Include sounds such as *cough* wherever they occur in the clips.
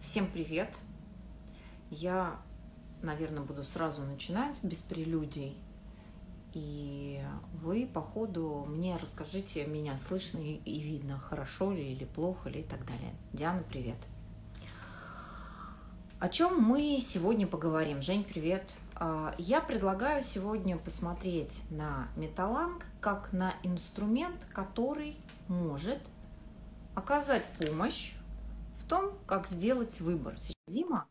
Всем привет! Я, наверное, буду сразу начинать без прелюдий. И вы по ходу мне расскажите, меня слышно и видно, хорошо ли или плохо ли и так далее. Диана, привет! О чем мы сегодня поговорим? Жень, привет! А, я предлагаю сегодня посмотреть на металланг как на инструмент, который может оказать помощь том, как сделать выбор. Зима.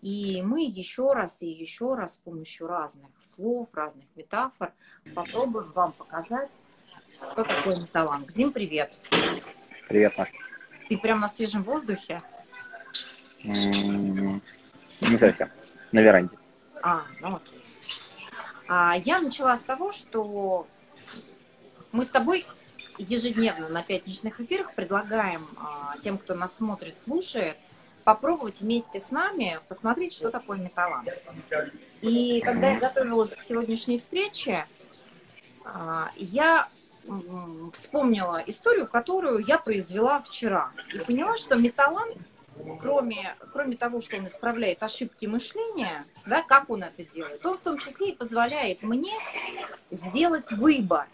И мы еще раз и еще раз с помощью разных слов, разных метафор попробуем вам показать, что такое металланг. Дим, привет. Привет, Маш. Ты прям на свежем воздухе? Не совсем. На веранде. А, ну окей. А, я начала с того, что мы с тобой ежедневно на пятничных эфирах предлагаем а, тем, кто нас смотрит, слушает, попробовать вместе с нами посмотреть, что такое металланг. И когда я готовилась к сегодняшней встрече, а, я вспомнила историю, которую я произвела вчера. И поняла, что металланг кроме, кроме того, что он исправляет ошибки мышления, да, как он это делает, он в том числе и позволяет мне сделать выбор.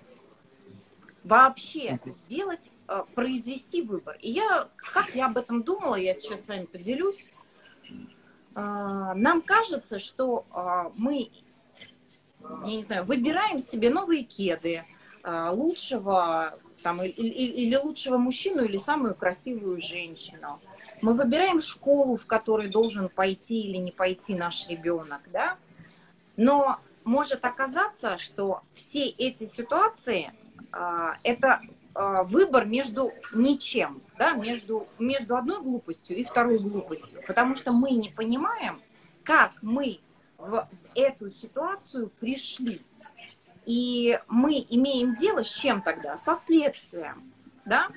Вообще сделать, э, произвести выбор. И я, как я об этом думала, я сейчас с вами поделюсь. Э, нам кажется, что э, мы, я не знаю, выбираем себе новые кеды, лучшего там, или, или лучшего мужчину, или самую красивую женщину мы выбираем школу, в которой должен пойти или не пойти наш ребенок, да? Но может оказаться, что все эти ситуации это а, выбор между ничем, да, между, между одной глупостью и второй глупостью, потому что мы не понимаем, как мы в эту ситуацию пришли. И мы имеем дело с чем тогда? Со следствием, да?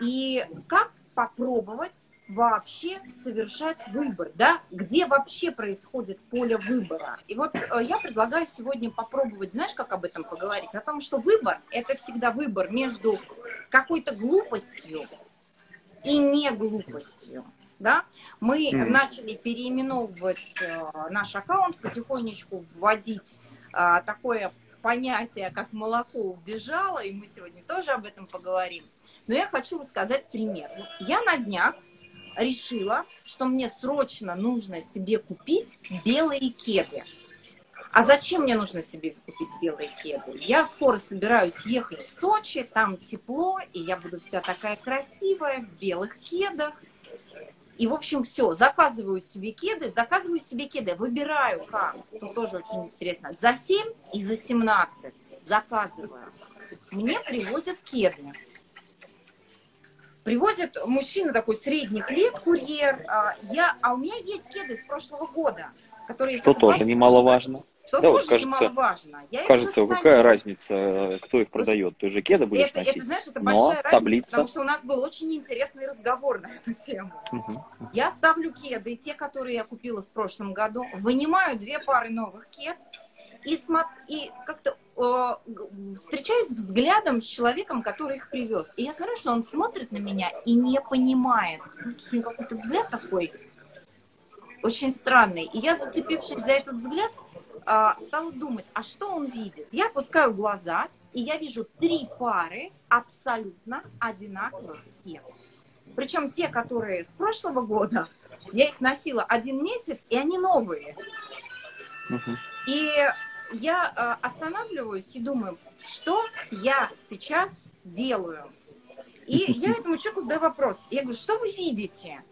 И как попробовать вообще совершать выбор, да, где вообще происходит поле выбора. И вот э, я предлагаю сегодня попробовать, знаешь, как об этом поговорить? О том, что выбор – это всегда выбор между какой-то глупостью и не глупостью. Да? Мы mm. начали переименовывать э, наш аккаунт, потихонечку вводить э, такое понятие, как молоко убежало, и мы сегодня тоже об этом поговорим. Но я хочу рассказать пример. Я на днях решила, что мне срочно нужно себе купить белые кеды. А зачем мне нужно себе купить белые кеды? Я скоро собираюсь ехать в Сочи, там тепло, и я буду вся такая красивая в белых кедах. И, в общем, все, заказываю себе кеды, заказываю себе кеды, выбираю как, тут тоже очень интересно, за 7 и за 17 заказываю. Мне привозят кеды. Привозит мужчина такой средних лет, курьер. А, я, а у меня есть кеды с прошлого года, которые... Что тоже немаловажно. Что да, тоже кажется, немаловажно. Я кажется, какая разница, кто их продает? Ты же кеды будешь это, носить. Это, знаешь, это большая Но разница, таблица... потому что у нас был очень интересный разговор на эту тему. Угу. Я ставлю кеды, те, которые я купила в прошлом году, вынимаю две пары новых кед, и, смотр, и как-то встречаюсь взглядом с человеком, который их привез. И я смотрю, что он смотрит на меня и не понимает. Ну, у него какой-то взгляд такой очень странный. И я, зацепившись за этот взгляд, э, стала думать, а что он видит? Я опускаю глаза, и я вижу три пары абсолютно одинаковых кед. Причем те, которые с прошлого года, я их носила один месяц, и они новые. И я э, останавливаюсь и думаю, что я сейчас делаю? И я *laughs* этому человеку задаю вопрос. Я говорю, что вы видите?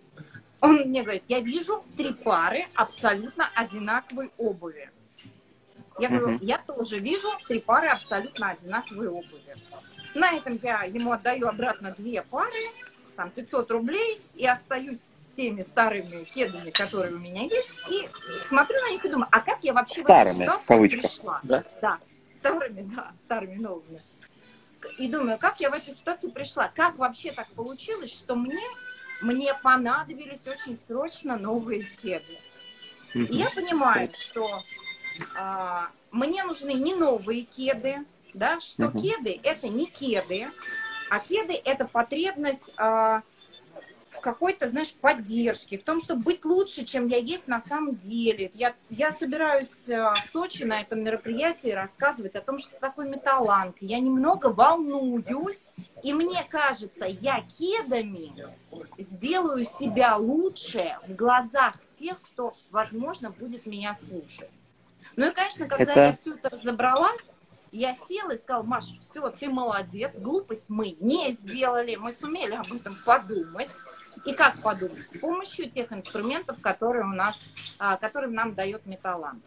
Он мне говорит, я вижу три пары абсолютно одинаковой обуви. Я говорю, я тоже вижу три пары абсолютно одинаковой обуви. На этом я ему отдаю обратно две пары, там 500 рублей, и остаюсь теми старыми кедами, которые у меня есть, и смотрю на них и думаю, а как я вообще старыми, в эту ситуацию пришла? Да? да, старыми, да, старыми новыми. И думаю, как я в эту ситуацию пришла? Как вообще так получилось, что мне, мне понадобились очень срочно новые кеды? И я понимаю, что а, мне нужны не новые кеды, да, что кеды это не кеды, а кеды это потребность а, в какой-то, знаешь, поддержке, в том, чтобы быть лучше, чем я есть на самом деле. Я, я собираюсь э, в Сочи на этом мероприятии рассказывать о том, что такое металланг. Я немного волнуюсь, и мне кажется, я кедами сделаю себя лучше в глазах тех, кто, возможно, будет меня слушать. Ну и, конечно, когда это... я все это разобрала, я села и сказала, Маш, все, ты молодец, глупость мы не сделали, мы сумели об этом подумать. И как подумать? С помощью тех инструментов, которые у нас, а, которые нам дает металланг.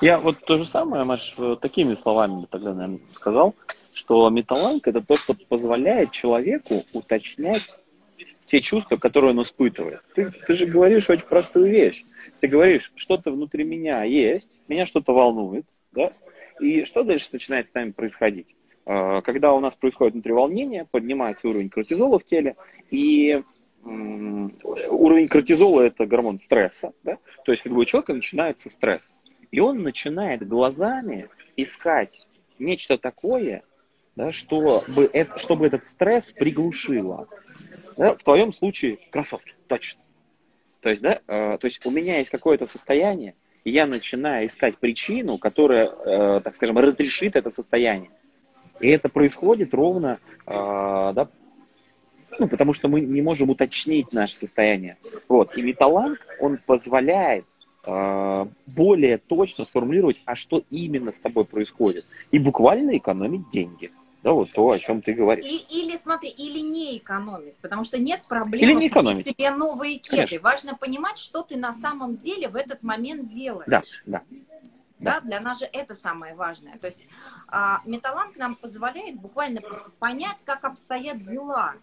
Я вот то же самое, Маш, такими словами тогда, наверное, сказал, что металланг это то, что позволяет человеку уточнять те чувства, которые он испытывает. Ты, ты же говоришь очень простую вещь. Ты говоришь, что-то внутри меня есть, меня что-то волнует, да? И что дальше начинает с нами происходить? А, когда у нас происходит внутриволнение, поднимается уровень кортизола в теле, и уровень кортизола это гормон стресса, да? то есть у человека начинается стресс. И он начинает глазами искать нечто такое, да, чтобы, это, чтобы этот стресс приглушило. Да? В твоем случае кроссовки, точно. То есть, да, э, то есть у меня есть какое-то состояние, и я начинаю искать причину, которая, э, так скажем, разрешит это состояние. И это происходит ровно, э, да, ну, потому что мы не можем уточнить наше состояние. Вот. И металланг, он позволяет э, более точно сформулировать, а что именно с тобой происходит. И буквально экономить деньги. Да, вот то, о чем ты говоришь. И, или, смотри, или не экономить, потому что нет проблемы или не экономить. себе новые кеды. Конечно. Важно понимать, что ты на самом деле в этот момент делаешь. Да, да. Да, для нас же это самое важное. То есть а, металлант нам позволяет буквально понять, как обстоят дела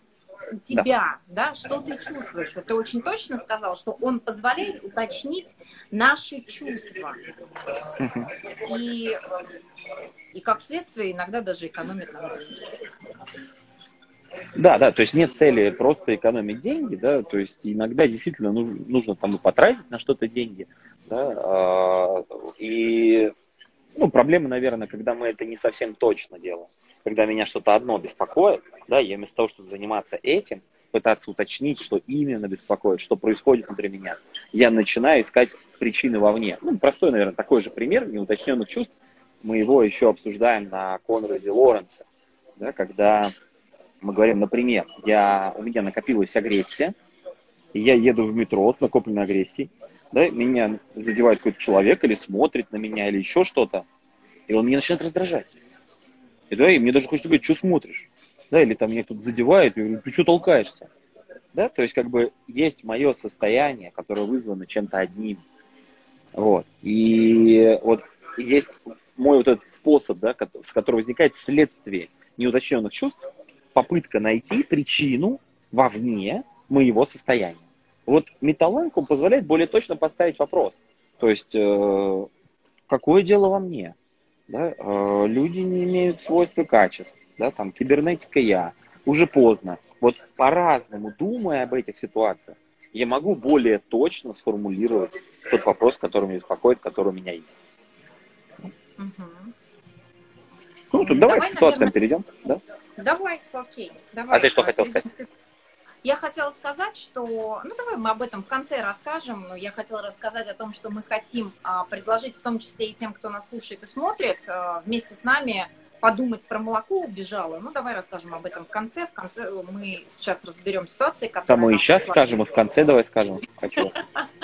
тебя, да. да, что ты чувствуешь. Вот ты очень точно сказал, что он позволяет уточнить наши чувства. И, и как следствие иногда даже экономит нам деньги. Да, да, то есть нет цели просто экономить деньги, да, то есть иногда действительно нужно, нужно там потратить на что-то деньги, да, а, и, ну, проблема, наверное, когда мы это не совсем точно делаем когда меня что-то одно беспокоит, да, я вместо того, чтобы заниматься этим, пытаться уточнить, что именно беспокоит, что происходит внутри меня, я начинаю искать причины вовне. Ну, простой, наверное, такой же пример неуточненных чувств. Мы его еще обсуждаем на Конраде Лоренса, да, когда мы говорим, например, я, у меня накопилась агрессия, и я еду в метро с накопленной агрессией, да, меня задевает какой-то человек или смотрит на меня, или еще что-то, и он меня начинает раздражать. И, да, и мне даже хочется говорить, что смотришь? Да, или там меня кто-то задевает, и говорю, ты что толкаешься? Да, то есть как бы есть мое состояние, которое вызвано чем-то одним. Вот. И вот есть мой вот этот способ, да, с которого возникает следствие неуточненных чувств, попытка найти причину вовне моего состояния. Вот металланг, он позволяет более точно поставить вопрос. То есть, э, какое дело во мне? Да, э, люди не имеют свойства качеств, да, там, кибернетика я, уже поздно. Вот по-разному, думая об этих ситуациях, я могу более точно сформулировать тот вопрос, который меня беспокоит, который у меня есть. Угу. Ну, тут давай, давай к ситуациям наверное... перейдем, да? Давай, окей. Давай. А ты что хотел сказать? Я хотела сказать, что, ну давай мы об этом в конце расскажем. Я хотела рассказать о том, что мы хотим а, предложить, в том числе и тем, кто нас слушает и смотрит, а, вместе с нами подумать про молоко убежала. Ну, давай расскажем об этом в конце. В конце мы сейчас разберем ситуации, которые... Да мы и сейчас скажем, и в конце давай скажем. Хочу.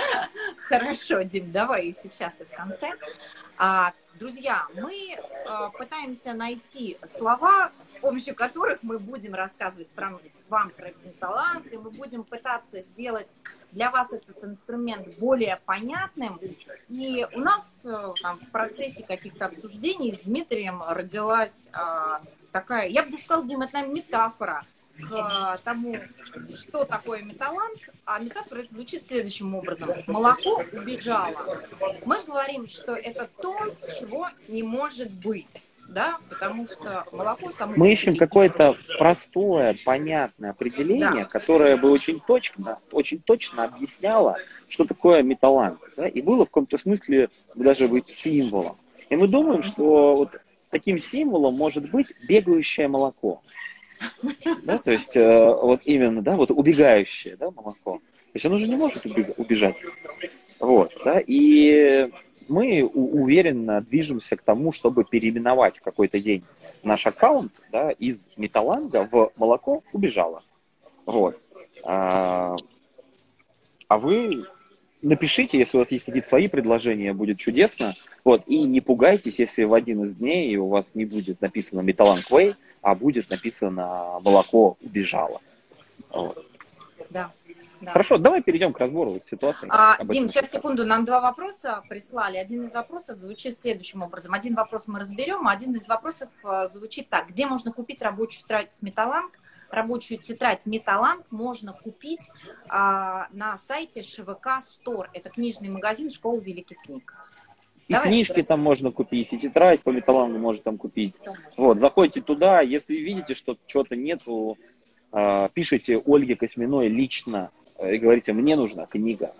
*laughs* Хорошо, Дим, давай и сейчас, и в конце. Друзья, мы а, пытаемся найти слова, с помощью которых мы будем рассказывать про, вам про талант, и мы будем пытаться сделать для вас этот инструмент более понятным. И у нас э, там, в процессе каких-то обсуждений с Дмитрием родилась а, такая, я бы сказала, Дим, это метафора к тому, что такое металланг, а метафора это звучит следующим образом. Молоко убежало. Мы говорим, что это то, чего не может быть. Да, потому что молоко само... Мы ищем какое-то простое, понятное определение, да. которое бы очень точно, очень точно объясняло, что такое металланг. Да, и было в каком-то смысле даже быть символом. И мы думаем, что вот таким символом может быть бегающее молоко. Да, то есть э, вот именно, да, вот убегающее, да, молоко. То есть оно же не может убежать. Вот, да, и мы уверенно движемся к тому, чтобы переименовать какой-то день наш аккаунт да, из металланга в молоко убежало. Вот. А, а вы напишите, если у вас есть какие-то свои предложения, будет чудесно. Вот. И не пугайтесь, если в один из дней у вас не будет написано Металланг Way, а будет написано молоко убежало. Вот. Да. Да. Хорошо, давай перейдем к разбору ситуации. А, Дим, сейчас секунду, нам два вопроса прислали. Один из вопросов звучит следующим образом. Один вопрос мы разберем, а один из вопросов э, звучит так. Где можно купить рабочую тетрадь Металланг? Рабочую тетрадь Металланг можно купить а, на сайте ШВК Стор. Это книжный магазин школы великих книг. И Давай книжки разбирать. там можно купить, и тетрадь по металлангу можно там купить. Вот, заходите туда, если видите, что что-то нету, а, пишите Ольге Косьминой лично, и говорите, мне нужна книга.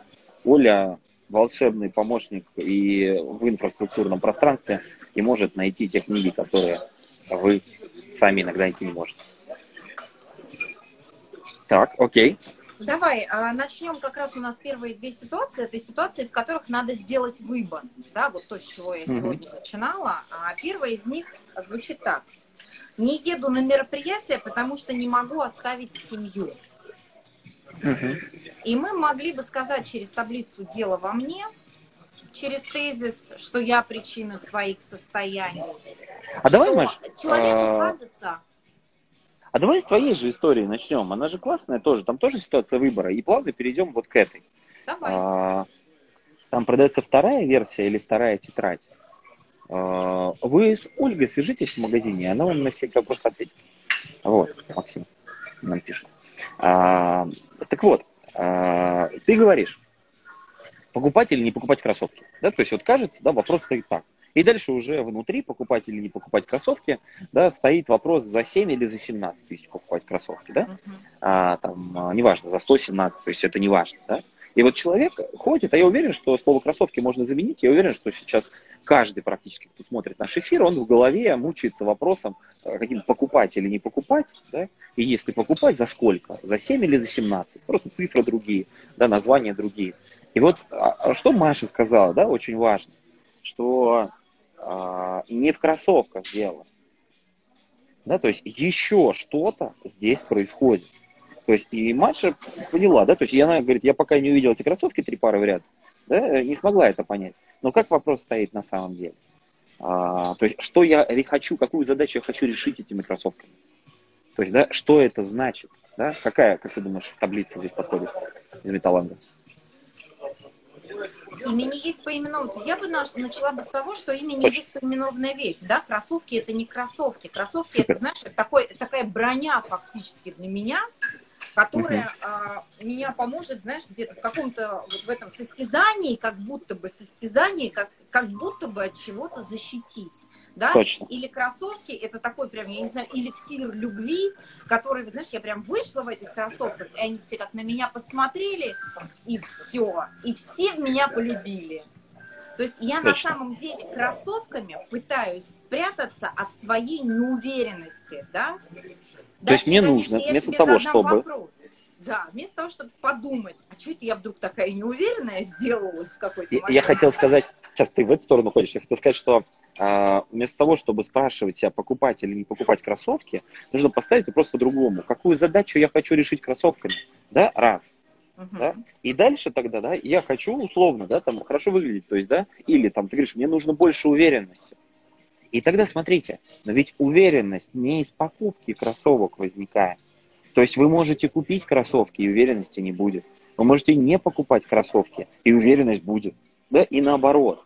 Оля волшебный помощник и в инфраструктурном пространстве и может найти те книги, которые вы сами иногда найти не можете. Так, окей. Давай, а, начнем как раз у нас первые две ситуации. Это ситуации, в которых надо сделать выбор. Да, вот то, с чего я сегодня mm-hmm. начинала. А первая из них звучит так. Не еду на мероприятие, потому что не могу оставить семью. И мы могли бы сказать через таблицу «дело во мне», через тезис, что я причина своих состояний. А давай, Маш, человеку а... кажется... А давай с твоей же истории начнем. Она же классная тоже. Там тоже ситуация выбора. И плавно перейдем вот к этой. Давай. А, там продается вторая версия или вторая тетрадь. А, вы с Ольгой свяжитесь в магазине, она вам на все вопросы ответит. Вот, Максим нам пишет. А, так вот, а, ты говоришь, покупать или не покупать кроссовки. Да? То есть вот кажется, да, вопрос стоит так. И дальше уже внутри покупать или не покупать кроссовки, да, стоит вопрос за 7 или за 17 тысяч покупать кроссовки, да, а, там, а, неважно, за 117, то есть это не важно, да. И вот человек ходит, а я уверен, что слово кроссовки можно заменить. Я уверен, что сейчас каждый практически, кто смотрит наш эфир, он в голове мучается вопросом, э, каким покупать или не покупать. Да? И если покупать, за сколько? За 7 или за 17? Просто цифры другие, да, названия другие. И вот а, а что Маша сказала, да, очень важно, что а, не в кроссовках дело. Да, то есть еще что-то здесь происходит. То есть и Маша поняла, да, то есть она говорит, я пока не увидела эти кроссовки три пары в ряд, да, не смогла это понять. Но как вопрос стоит на самом деле? А, то есть что я хочу, какую задачу я хочу решить этими кроссовками? То есть, да, что это значит? Да? Какая, как ты думаешь, таблица здесь подходит из металланга? Имени есть поименованное. Я бы начала бы с того, что имени Очень. есть поименованная вещь. Да? Кроссовки это не кроссовки. Кроссовки это, знаешь, это такой, такая броня фактически для меня, которая а, меня поможет, знаешь, где-то в каком-то вот в этом состязании, как будто бы состязании, как, как будто бы от чего-то защитить. Да? Точно. Или кроссовки, это такой прям, я не знаю, эликсир любви, который, знаешь, я прям вышла в этих кроссовках, и они все как на меня посмотрели, и все. И все в меня полюбили. То есть я Точно. на самом деле кроссовками пытаюсь спрятаться от своей неуверенности, да? То есть мне нужно, вместо того, чтобы... Вопрос. Да, вместо того, чтобы подумать, а что это я вдруг такая неуверенная сделалась в какой-то момент? Я хотел сказать, сейчас ты в эту сторону ходишь, я хотел сказать, что э, вместо того, чтобы спрашивать себя, покупать или не покупать кроссовки, нужно поставить вопрос по-другому. Какую задачу я хочу решить кроссовками? Да, раз. Да? И дальше тогда, да, я хочу условно, да, там хорошо выглядеть, то есть, да, или там ты говоришь, мне нужно больше уверенности. И тогда смотрите, но ведь уверенность не из покупки кроссовок возникает. То есть вы можете купить кроссовки, и уверенности не будет. Вы можете не покупать кроссовки, и уверенность будет. Да? И наоборот.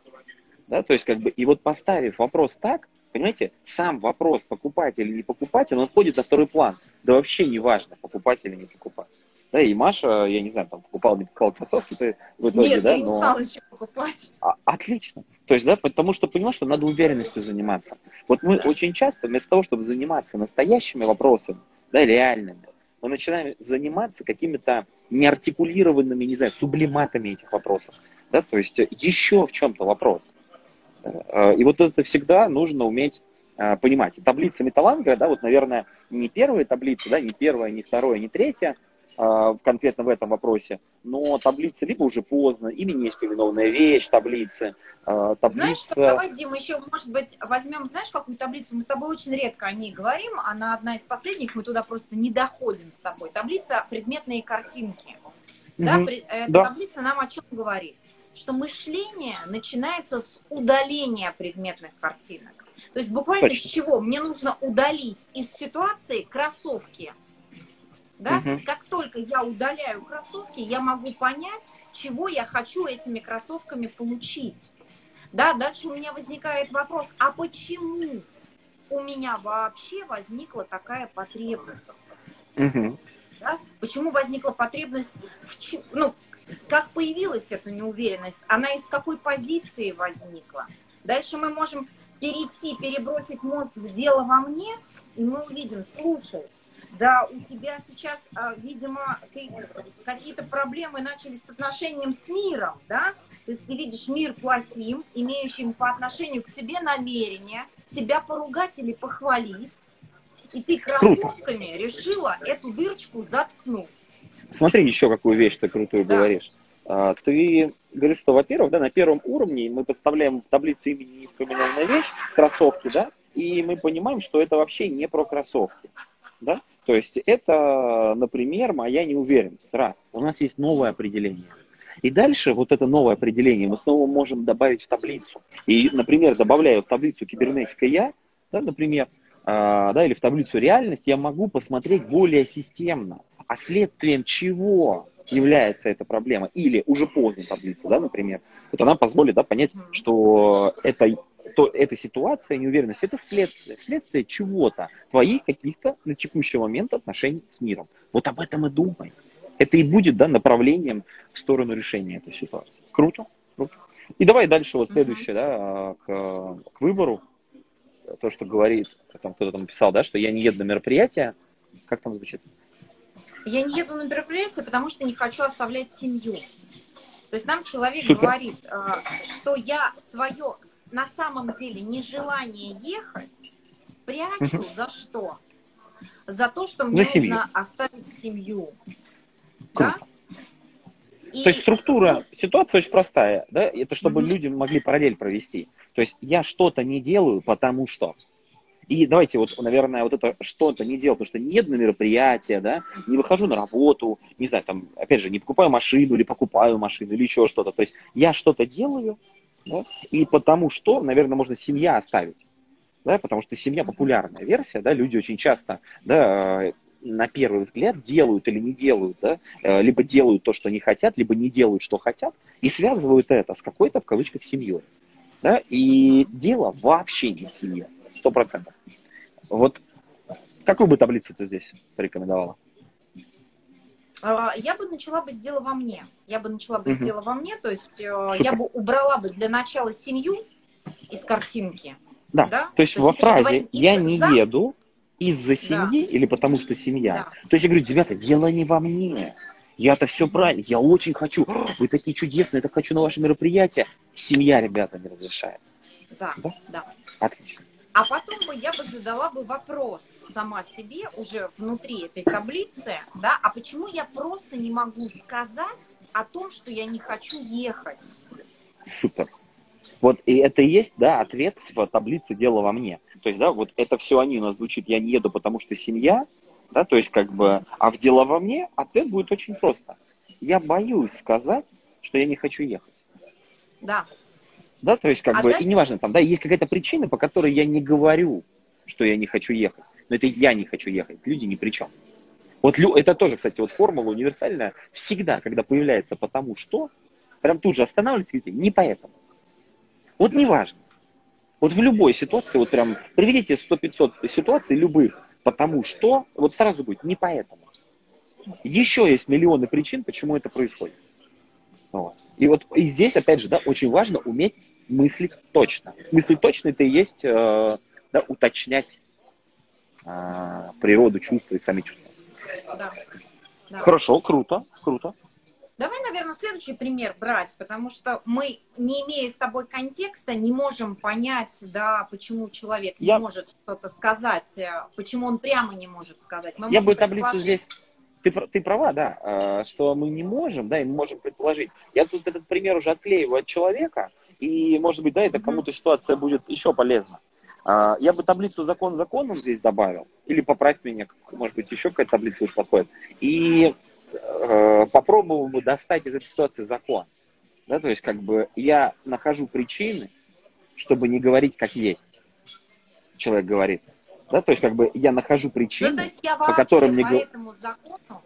Да? То есть как бы, и вот поставив вопрос так, понимаете, сам вопрос покупать или не покупать, он отходит на второй план. Да вообще не важно, покупать или не покупать. Да, и Маша, я не знаю, там покупал, не покупал кроссовки, ты в итоге, Нет, да, я не но... стала еще покупать. А, отлично. То есть, да, потому что понимаешь, что надо уверенностью заниматься. Вот мы очень часто вместо того, чтобы заниматься настоящими вопросами, да, реальными, мы начинаем заниматься какими-то неартикулированными, не знаю, сублиматами этих вопросов. Да, то есть еще в чем-то вопрос. Э, и вот это всегда нужно уметь э, понимать. Таблица Металанга, да, вот, наверное, не первая таблица, да, не первая, не вторая, не третья, э, конкретно в этом вопросе, но таблица либо уже поздно, или не есть переименованная вещь таблицы, э, таблица... Знаешь что, давай, Дима, еще, может быть, возьмем, знаешь, какую таблицу? Мы с тобой очень редко о ней говорим, она одна из последних, мы туда просто не доходим с тобой. Таблица «Предметные картинки». Угу. Да, эта да. таблица нам о чем говорит? Что мышление начинается с удаления предметных картинок. То есть буквально Точно. с чего? Мне нужно удалить из ситуации кроссовки. Да? Угу. Как только я удаляю кроссовки, я могу понять, чего я хочу этими кроссовками получить. Да, дальше у меня возникает вопрос, а почему у меня вообще возникла такая потребность? Угу. Да? Почему возникла потребность в ну, как появилась эта неуверенность? Она из какой позиции возникла? Дальше мы можем перейти, перебросить мост в дело во мне, и мы увидим, слушай, да, у тебя сейчас, а, видимо, ты, какие-то проблемы начались с отношением с миром, да? То есть ты видишь мир плохим, имеющим по отношению к тебе намерение тебя поругать или похвалить, и ты кроссовками Круто. решила эту дырочку заткнуть. Смотри еще какую вещь ты крутую да. говоришь. А, ты говоришь, что, во-первых, да, на первом уровне мы подставляем в таблицу имени неискоминальная вещь, кроссовки, да, и мы понимаем, что это вообще не про кроссовки, да. То есть это, например, моя неуверенность. Раз. У нас есть новое определение. И дальше вот это новое определение мы снова можем добавить в таблицу. И, например, добавляя в таблицу кибернетика я, да, например, э, да, или в таблицу реальность, я могу посмотреть более системно. А следствием чего является эта проблема? Или уже поздно таблица, да, например. Вот она позволит да, понять, что это то эта ситуация, неуверенность, это следствие. Следствие чего-то, твоих каких-то на текущий момент отношений с миром. Вот об этом и думай. Это и будет да, направлением в сторону решения этой ситуации. Круто, круто. И давай дальше вот следующее, да, к, к выбору. То, что говорит, там кто-то там написал, да, что я не еду на мероприятие. Как там звучит? Я не еду на мероприятие, потому что не хочу оставлять семью. То есть нам человек Супер. говорит, э, что я свое на самом деле нежелание ехать прячу угу. за что? За то, что мне за нужно оставить семью. Да? И... То есть структура, ситуация очень простая, да, это чтобы угу. люди могли параллель провести. То есть я что-то не делаю, потому что. И давайте вот, наверное, вот это что-то не делать, потому что нет на мероприятия, да, не выхожу на работу, не знаю, там, опять же, не покупаю машину или покупаю машину или еще что-то. То есть я что-то делаю, да, и потому что, наверное, можно семья оставить, да, потому что семья популярная версия, да, люди очень часто, да, на первый взгляд делают или не делают, да, э, либо делают то, что они хотят, либо не делают, что хотят, и связывают это с какой-то, в кавычках, семьей. Да, и дело вообще не в семье сто процентов. Вот какую бы таблицу ты здесь порекомендовала? А, я бы начала бы сделала во мне. Я бы начала бы сделала во мне, то есть э, я бы убрала бы для начала семью из картинки. Да. да? То есть то во есть, фразе я не за... еду из-за семьи да. или потому что семья. Да. То есть я говорю, ребята, дело не во мне. Я-то все правильно, я очень хочу. Вы такие чудесные, я так хочу на ваше мероприятие. Семья, ребята, не разрешает. Да, да. да. Отлично. А потом бы я бы задала бы вопрос сама себе уже внутри этой таблицы, да, а почему я просто не могу сказать о том, что я не хочу ехать? Супер. Вот и это и есть, да, ответ в таблице «Дело во мне». То есть, да, вот это все они у нас звучит «Я не еду, потому что семья», да, то есть как бы, а в «Дело во мне» ответ будет очень просто. Я боюсь сказать, что я не хочу ехать. Да, да, то есть как а бы, да? и неважно, там, да, есть какая-то причина, по которой я не говорю, что я не хочу ехать. Но это я не хочу ехать, люди ни при чем. Вот это тоже, кстати, вот формула универсальная. Всегда, когда появляется потому что, прям тут же останавливайтесь и говорите, не поэтому. Вот неважно. Вот в любой ситуации, вот прям приведите 100-500 ситуаций любых, потому что, вот сразу будет не поэтому. Еще есть миллионы причин, почему это происходит. Вот. И вот и здесь, опять же, да, очень важно уметь мыслить точно. Мыслить точно это и есть э, да, уточнять э, природу чувства и сами чувства. Да. да. Хорошо, круто, круто. Давай, наверное, следующий пример брать, потому что мы, не имея с тобой контекста, не можем понять, да, почему человек не Я- может что-то сказать, э, почему он прямо не может сказать. Мы Я бы таблицу предположить. здесь... Ты, ты права, да, э, что мы не можем, да, и мы можем предположить. Я тут этот пример уже отклеиваю от человека, и, может быть, да, это кому-то ситуация будет еще полезна. А, Я бы таблицу закон законом здесь добавил, или поправь меня, может быть, еще какая-то таблица уж подходит, и э, попробовал бы достать из этой ситуации закон. Да, то есть, как бы, я нахожу причины, чтобы не говорить как есть. Человек говорит. Да, то есть, как бы, я нахожу причины, Ну, то есть я по которым мне по этому закону,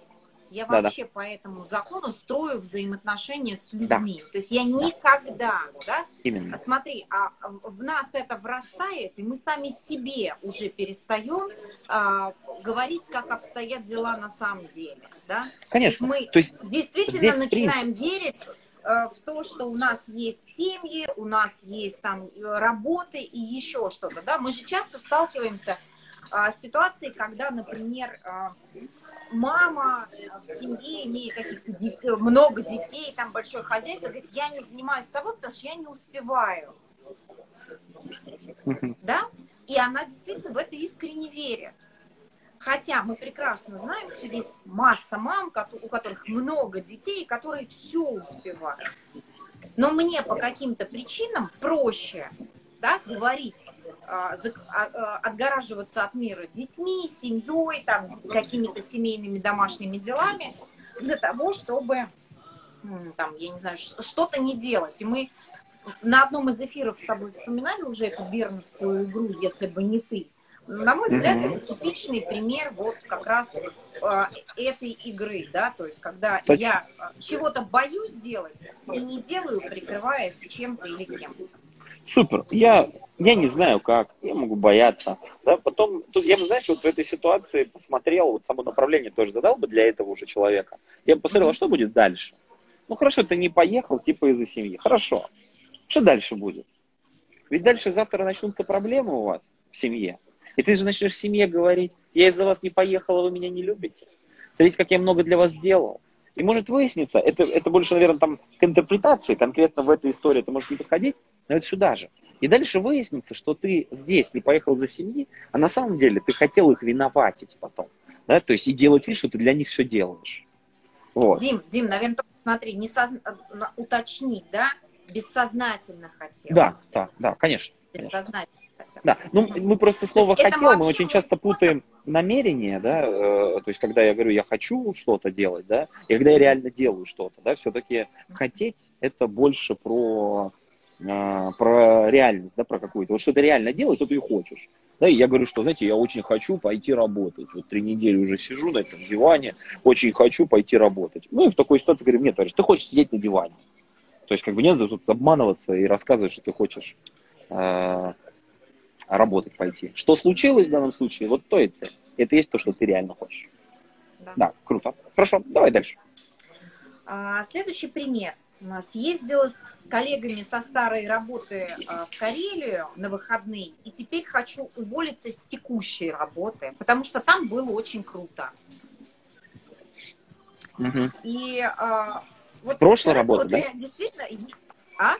я Да-да. вообще по этому закону строю взаимоотношения с людьми. То есть я никогда, да, именно. Смотри, а в нас это врастает, и мы сами себе уже перестаем а, говорить, как обстоят дела на самом деле, да? Конечно. мы То есть, действительно начинаем верить э, в то, что у нас есть семьи, у нас есть там э, работы и еще что-то, да? Мы же часто сталкиваемся а, с ситуацией, когда, например, а, мама в семье имеет каких-то дет- много детей, там большое хозяйство, говорит, я не занимаюсь собой, потому что я не успеваю, да? И она действительно в это искренне верит. Хотя мы прекрасно знаем, что есть масса мам, у которых много детей, которые все успевают. Но мне по каким-то причинам проще да, говорить, а, а, а, отгораживаться от мира детьми, семьей, там, какими-то семейными домашними делами, для того, чтобы, там, я не знаю, что-то не делать. И мы на одном из эфиров с тобой вспоминали уже эту берновскую игру, если бы не ты. На мой взгляд, это типичный пример вот как раз э, этой игры, да, то есть когда Точно. я э, чего-то боюсь делать и не делаю, прикрываясь чем-то или кем-то. Супер. Я, я не знаю как, я могу бояться. Да? Потом, тут я бы, знаешь, вот в этой ситуации посмотрел, вот само направление тоже задал бы для этого уже человека. Я бы посмотрел, а что будет дальше? Ну хорошо, ты не поехал, типа из-за семьи. Хорошо. Что дальше будет? Ведь дальше завтра начнутся проблемы у вас в семье. И ты же начнешь семье говорить, я из-за вас не поехала, вы меня не любите. Смотрите, как я много для вас сделал. И может выясниться, это, это больше, наверное, там к интерпретации, конкретно в этой истории это может не подходить, но это сюда же. И дальше выяснится, что ты здесь не поехал за семьи, а на самом деле ты хотел их виноватить потом. Да? То есть и делать вид, что ты для них все делаешь. Вот. Дим, Дим, наверное, только смотри, не на- уточнить, да, бессознательно хотел. Да, да, да, конечно. конечно. Хотел. Да, ну мы просто слово хотел, мы очень часто способ. путаем намерение, да, э, то есть когда я говорю, я хочу что-то делать, да, и когда я реально делаю что-то, да, все-таки хотеть это больше про, э, про реальность, да, про какую-то. Вот что ты реально делаешь, то ты и хочешь. Да, и я говорю, что, знаете, я очень хочу пойти работать. Вот три недели уже сижу на этом диване, очень хочу пойти работать. Ну и в такой ситуации говорю, нет, товарищ, ты хочешь сидеть на диване. То есть как бы не надо тут обманываться и рассказывать, что ты хочешь э, работать пойти. Что случилось в данном случае, вот то и цель. Это есть то, что ты реально хочешь. Да. Да, круто. Хорошо, давай дальше. А, Следующий пример. Съездила с коллегами со старой работы а, в Карелию на выходные, и теперь хочу уволиться с текущей работы, потому что там было очень круто. Мгм. И а, вот С прошлой работы, вот да? Действительно, а?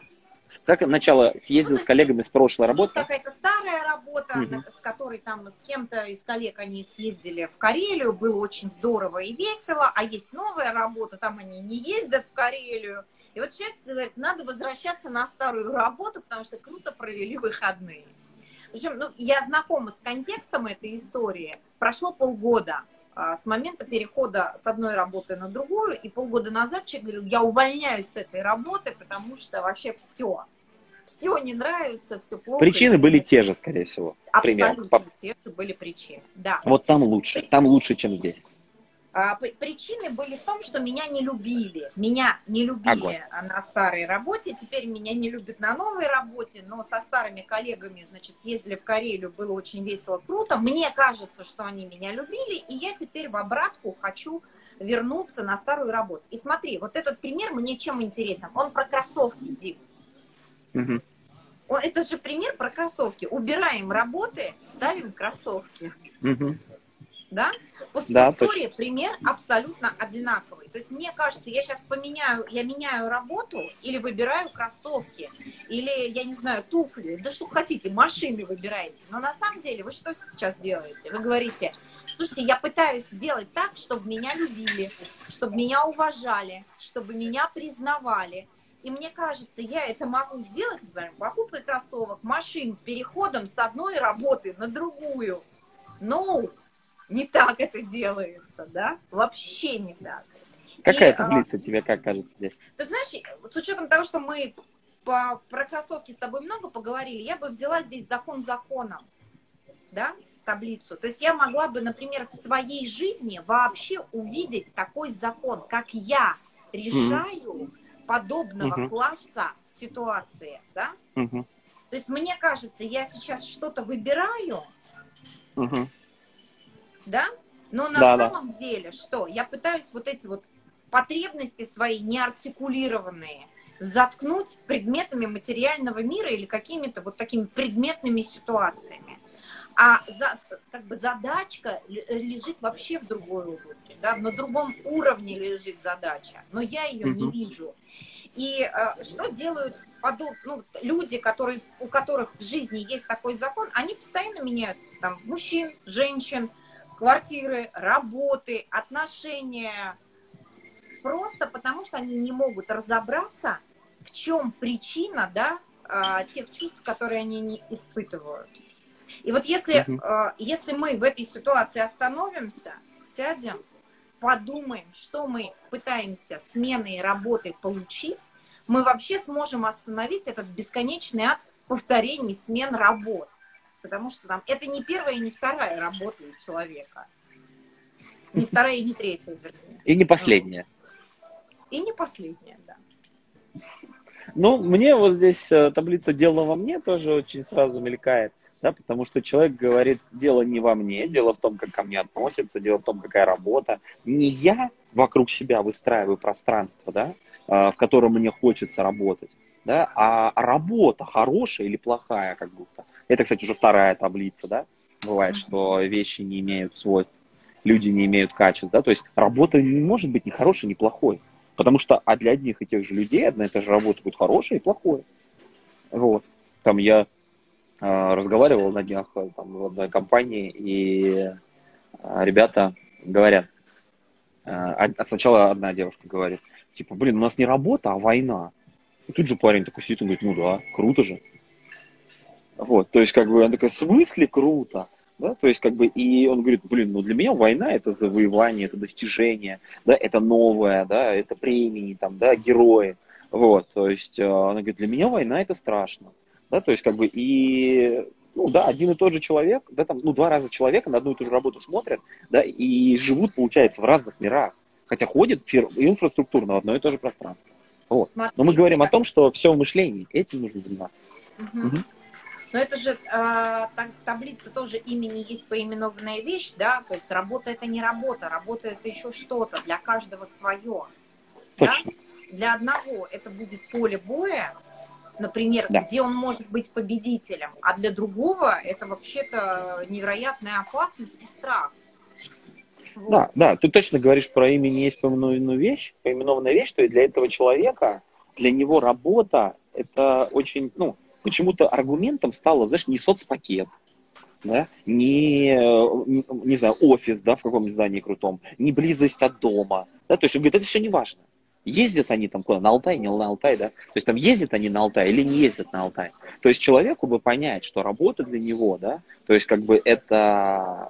Как начало съездил Ну, с коллегами с прошлой работы? какая-то старая работа, на- с которой там с кем-то из коллег они съездили в Карелию, было очень здорово и весело, а есть новая работа, там они не ездят в Карелию. И вот человек говорит, надо возвращаться на старую работу, потому что круто провели выходные. Причем, ну, я знакома с контекстом этой истории. Прошло полгода с момента перехода с одной работы на другую, и полгода назад человек говорил, я увольняюсь с этой работы, потому что вообще все. Все не нравится, все плохо. Причины и всё были те же, скорее всего. Примерно. Абсолютно те же были причины. Да. Вот там лучше, там лучше, чем здесь. А, Причины были в том, что меня не любили. Меня не любили Огонь. на старой работе, теперь меня не любят на новой работе, но со старыми коллегами, значит, съездили в Карелию, было очень весело, круто. Мне кажется, что они меня любили, и я теперь в обратку хочу вернуться на старую работу. И смотри, вот этот пример мне чем интересен? Он про кроссовки, Дим. О, Это же пример про кроссовки. Убираем работы, ставим кроссовки. Мгм. Да? По структуре да, пример абсолютно одинаковый. То есть мне кажется, я сейчас поменяю, я меняю работу или выбираю кроссовки, или, я не знаю, туфли, да что хотите, машины выбираете. Но на самом деле вы что сейчас делаете? Вы говорите, слушайте, я пытаюсь сделать так, чтобы меня любили, чтобы меня уважали, чтобы меня признавали. И мне кажется, я это могу сделать, например, покупкой кроссовок, машин, переходом с одной работы на другую. No, не так это делается, да? Вообще не так. Какая и, таблица а, тебе как кажется здесь? Ты знаешь, с учетом того, что мы по, про кроссовки с тобой много поговорили, я бы взяла здесь закон законом, да, таблицу. То есть я могла бы, например, в своей жизни вообще увидеть такой закон, как я решаю mm подобного mm-hmm. класса ситуации, да? Mm-hmm. То есть мне кажется, я сейчас что-то выбираю, mm-hmm да? Но на да, самом да. деле что? Я пытаюсь вот эти вот потребности свои неартикулированные заткнуть предметами материального мира или какими-то вот такими предметными ситуациями. А за, как бы задачка лежит вообще в другой области, да, на другом уровне лежит задача, но я ее mm-hmm. не вижу. И э, что делают подоб... ну, люди, которые, у которых в жизни есть такой закон, они постоянно меняют там мужчин, женщин, квартиры, работы, отношения. Просто потому, что они не могут разобраться, в чем причина да, а, тех чувств, которые они не испытывают. И вот если, uh если мы в этой ситуации остановимся, сядем, подумаем, что мы пытаемся сменой работы получить, мы вообще сможем остановить этот бесконечный ад повторений смен работ. Потому что там это не первая и не вторая работа у человека. Не вторая и не третья, вернее. И не последняя. И не последняя, да. Ну, мне вот здесь э, таблица «Дело во мне» тоже очень сразу мелькает, да, потому что человек говорит, дело не во мне, дело в том, как ко мне относятся, дело в том, какая работа. Не я вокруг себя выстраиваю пространство, да, э, в котором мне хочется работать, да, а работа хорошая или плохая как будто. Это, кстати, уже вторая таблица, да, бывает, что вещи не имеют свойств, люди не имеют качеств, да, то есть работа не может быть ни хорошей, ни плохой, потому что а для одних и тех же людей одна и та же работа будет хорошая и плохой. Вот. Там я э, разговаривал на днях э, там, в одной компании, и э, ребята говорят, э, а сначала одна девушка говорит, типа, блин, у нас не работа, а война. И тут же парень такой сидит и говорит, ну да, круто же. Вот, то есть, как бы, он такой, в смысле круто? Да, то есть, как бы, и он говорит, блин, ну для меня война это завоевание, это достижение, да, это новое, да, это премии, там, да, герои. Вот, то есть, он говорит, для меня война это страшно. Да, то есть, как бы, и, ну да, один и тот же человек, да, там, ну, два раза человека на одну и ту же работу смотрят, да, и живут, получается, в разных мирах. Хотя ходят инфраструктурно в одно и то же пространство. Вот. Но мы говорим о том, что все в мышлении, этим нужно заниматься. Угу. Угу. Но это же а, таблица тоже имени есть поименованная вещь, да, то есть работа это не работа, работа это еще что-то, для каждого свое. Точно. Да? Для одного это будет поле боя, например, да. где он может быть победителем, а для другого это вообще-то невероятная опасность и страх. Вот. Да, да, ты точно говоришь про имени есть поименованную вещь, поименованная вещь, что и для этого человека, для него работа это очень, ну, почему-то аргументом стало, знаешь, не соцпакет, да, не, не, не знаю, офис, да, в каком-нибудь здании крутом, не близость от дома, да, то есть он говорит, это все не важно. Ездят они там куда, на Алтай, не на Алтай, да, то есть там ездят они на Алтай или не ездят на Алтай. То есть человеку бы понять, что работа для него, да, то есть как бы это,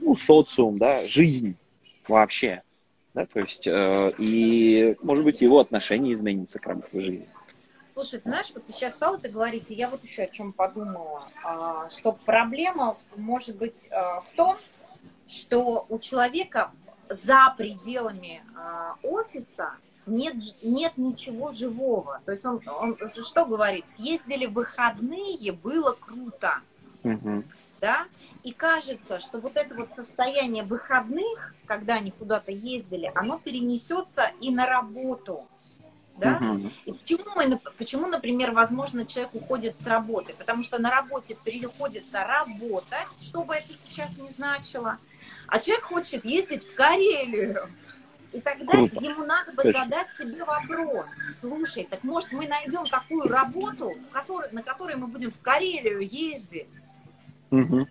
ну, социум, да, жизнь вообще, да, то есть, э, и, может быть, его отношение изменится к работе жизни. Слушай, ты знаешь, вот ты сейчас стал это говорить, и я вот еще о чем подумала, а, что проблема может быть а, в том, что у человека за пределами а, офиса нет, нет ничего живого. То есть он, он что говорит? Съездили в выходные, было круто. Угу. Да? И кажется, что вот это вот состояние выходных, когда они куда-то ездили, оно перенесется и на работу да? Угу. И почему, мы, почему, например, возможно, человек уходит с работы? Потому что на работе приходится работать, что бы это сейчас не значило. А человек хочет ездить в Карелию. И тогда Круто. ему надо бы Точно. задать себе вопрос. Слушай, так может мы найдем такую работу, который, на которой мы будем в Карелию ездить? Угу.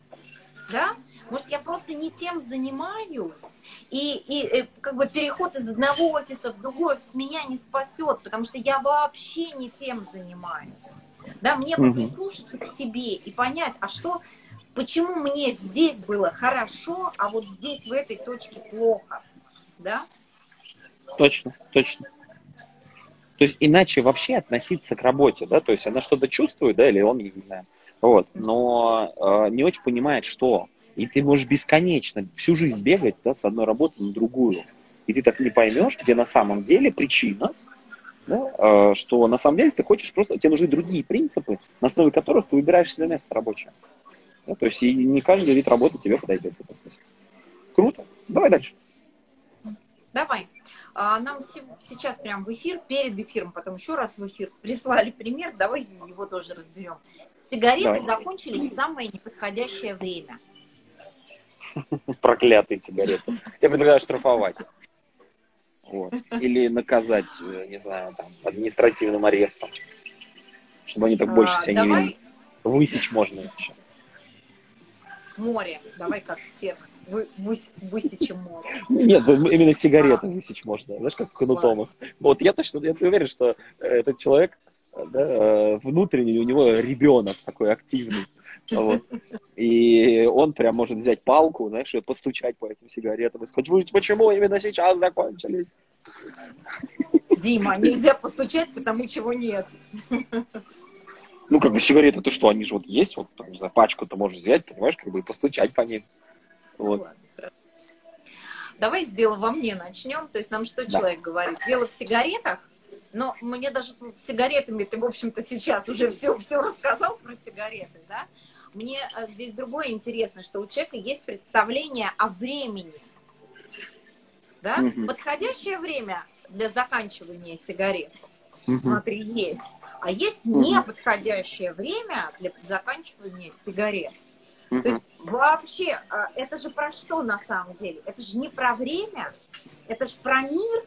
Да? Может, я просто не тем занимаюсь, и, и, и э, как бы переход из одного офиса в другой офис меня не спасет, потому что я вообще не тем занимаюсь. Да, мне бы прислушаться к себе и понять, а что, почему мне здесь было хорошо, а вот здесь в этой точке плохо, да? Точно, точно. То есть иначе вообще относиться к работе, да, то есть она что-то чувствует, да, или он, не знаю, вот, но э, не очень понимает, что. И ты можешь бесконечно всю жизнь бегать, да, с одной работы на другую. И ты так не поймешь, где на самом деле причина, да, э, что на самом деле ты хочешь просто, тебе нужны другие принципы, на основе которых ты выбираешь себе место рабочее. Да, то есть и не каждый вид работы тебе подойдет. Круто. Давай дальше. Давай. А, нам сейчас прям в эфир, перед эфиром, потом еще раз в эфир *laughs* прислали пример, давай его тоже разберем. Сигареты Давай. закончились в самое неподходящее время. *laughs* Проклятые сигареты. Я предлагаю штрафовать. Вот. Или наказать, э, не знаю, там, административным арестом. Чтобы они так больше а, себя давай... не Высечь можно еще. Море. Давай как север. Вы, выс, высечем море. Нет, именно сигареты а. высечь можно. Знаешь, как кнутом их. Вот я точно, я уверен, что этот человек да, э, внутренний у него ребенок такой активный. Вот. И он прям может взять палку, знаешь, и постучать по этим сигаретам и сказать, почему именно сейчас закончились? Дима, нельзя постучать, потому чего нет. Ну, как бы сигареты, ты что, они же вот есть, вот, там, не знаю, пачку ты можешь взять, понимаешь, как бы и постучать по ним. Вот. Давай с дела во мне начнем. То есть нам что да. человек говорит? Дело в сигаретах, но мне даже тут с сигаретами ты, в общем-то, сейчас уже все, все рассказал про сигареты, да? Мне э, здесь другое интересно, что у человека есть представление о времени, да? Угу. Подходящее время для заканчивания сигарет, угу. смотри, есть. А есть угу. неподходящее время для заканчивания сигарет. Угу. То есть вообще, э, это же про что на самом деле? Это же не про время, это же про мир,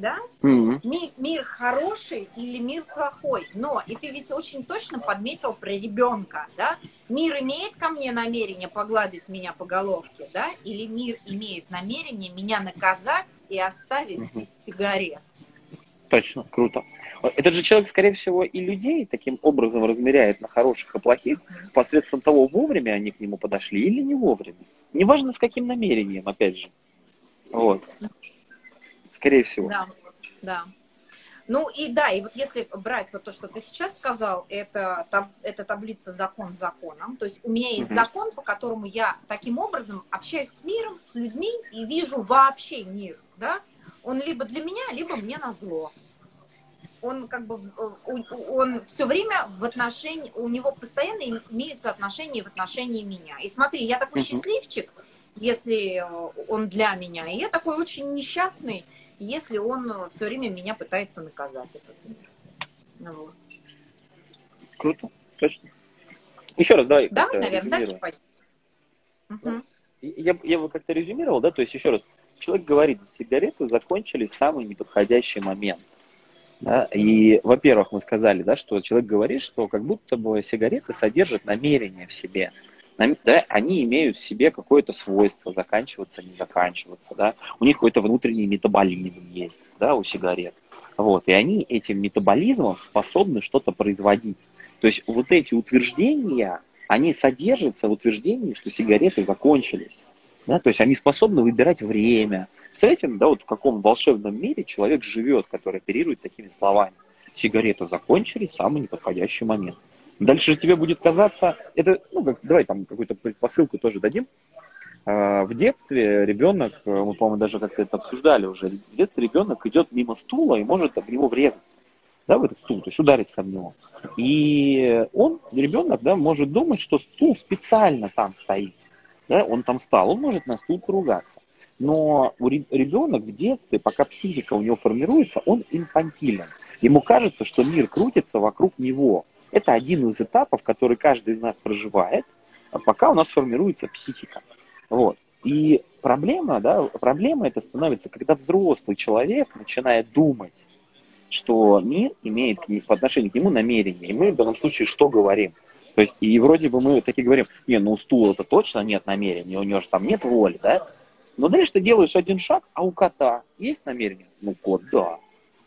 да? Mm-hmm. Мир, мир хороший или мир плохой. Но, и ты ведь очень точно подметил про ребенка, да? Мир имеет ко мне намерение погладить меня по головке, да? Или мир имеет намерение меня наказать и оставить mm-hmm. без сигарет? Точно, круто. Этот же человек, скорее всего, и людей таким образом размеряет на хороших и плохих посредством того, вовремя они к нему подошли или не вовремя. Неважно, с каким намерением, опять же. Вот скорее всего. Да, да. Ну и да, и вот если брать вот то, что ты сейчас сказал, это, это таблица закон законом. То есть у меня есть угу. закон, по которому я таким образом общаюсь с миром, с людьми и вижу вообще мир, да? Он либо для меня, либо мне на зло. Он как бы, он все время в отношении, у него постоянно имеются отношения в отношении меня. И смотри, я такой угу. счастливчик, если он для меня, и я такой очень несчастный, если он э, все время меня пытается наказать, этот мир. Ну, вот. Круто, точно. Еще раз, давай. Давай, наверное, дальше пойдем. Угу. Я, я бы как-то резюмировал, да, то есть еще раз, человек говорит, сигареты закончились в самый неподходящий момент. Да? И, во-первых, мы сказали, да, что человек говорит, что как будто бы сигареты содержат намерение в себе да, они имеют в себе какое-то свойство заканчиваться, не заканчиваться, да, у них какой-то внутренний метаболизм есть, да, у сигарет, вот, и они этим метаболизмом способны что-то производить. То есть вот эти утверждения, они содержатся в утверждении, что сигареты закончились, да, то есть они способны выбирать время. Представляете, да, вот в каком волшебном мире человек живет, который оперирует такими словами. Сигареты закончились в самый неподходящий момент. Дальше же тебе будет казаться, это, ну, как, давай там какую-то предпосылку тоже дадим. А, в детстве ребенок, э, мы, по-моему, даже как-то это обсуждали уже, в детстве ребенок идет мимо стула и может в него врезаться, да, в этот стул, то есть удариться об него. И он, ребенок, да, может думать, что стул специально там стоит, да, он там стал, он может на стул поругаться. Но ребенок в детстве, пока психика у него формируется, он инфантилен. Ему кажется, что мир крутится вокруг него. Это один из этапов, который каждый из нас проживает, пока у нас формируется психика. Вот. И проблема, да, проблема это становится, когда взрослый человек начинает думать, что мир имеет по отношению к нему намерение. И мы в данном случае что говорим? То есть, и вроде бы мы такие говорим, не, ну у стула это точно нет намерения, у него же там нет воли, да? Но дальше ты делаешь один шаг, а у кота есть намерение? Ну, кот, да.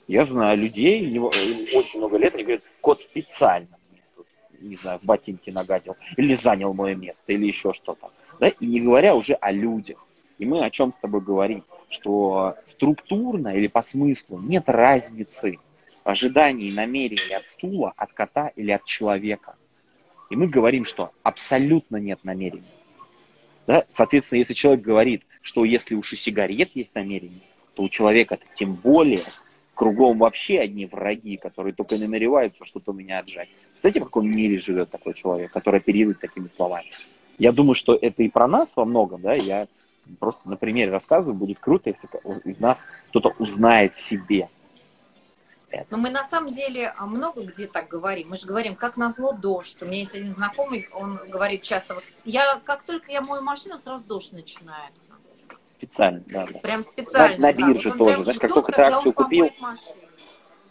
Я знаю людей, им очень много лет, они говорят, кот специально мне тут, не знаю, в ботинки нагадил, или занял мое место, или еще что-то. Да? И не говоря уже о людях. И мы о чем с тобой говорим? Что структурно или по смыслу нет разницы ожиданий и намерений от стула, от кота или от человека. И мы говорим, что абсолютно нет намерений. Да? Соответственно, если человек говорит, что если уж у сигарет есть намерение, то у человека тем более кругом вообще одни враги, которые только намереваются что-то у меня отжать. Представляете, в каком мире живет такой человек, который оперирует такими словами? Я думаю, что это и про нас во многом, да, я просто на примере рассказываю, будет круто, если из нас кто-то узнает в себе. Это. Но мы на самом деле а, много где так говорим. Мы же говорим, как назло дождь. У меня есть один знакомый, он говорит часто, вот, я как только я мою машину, сразу дождь начинается. Специально, да. да. Прям специально. На, на бирже вот тоже. Знаешь, как только ты акцию купил,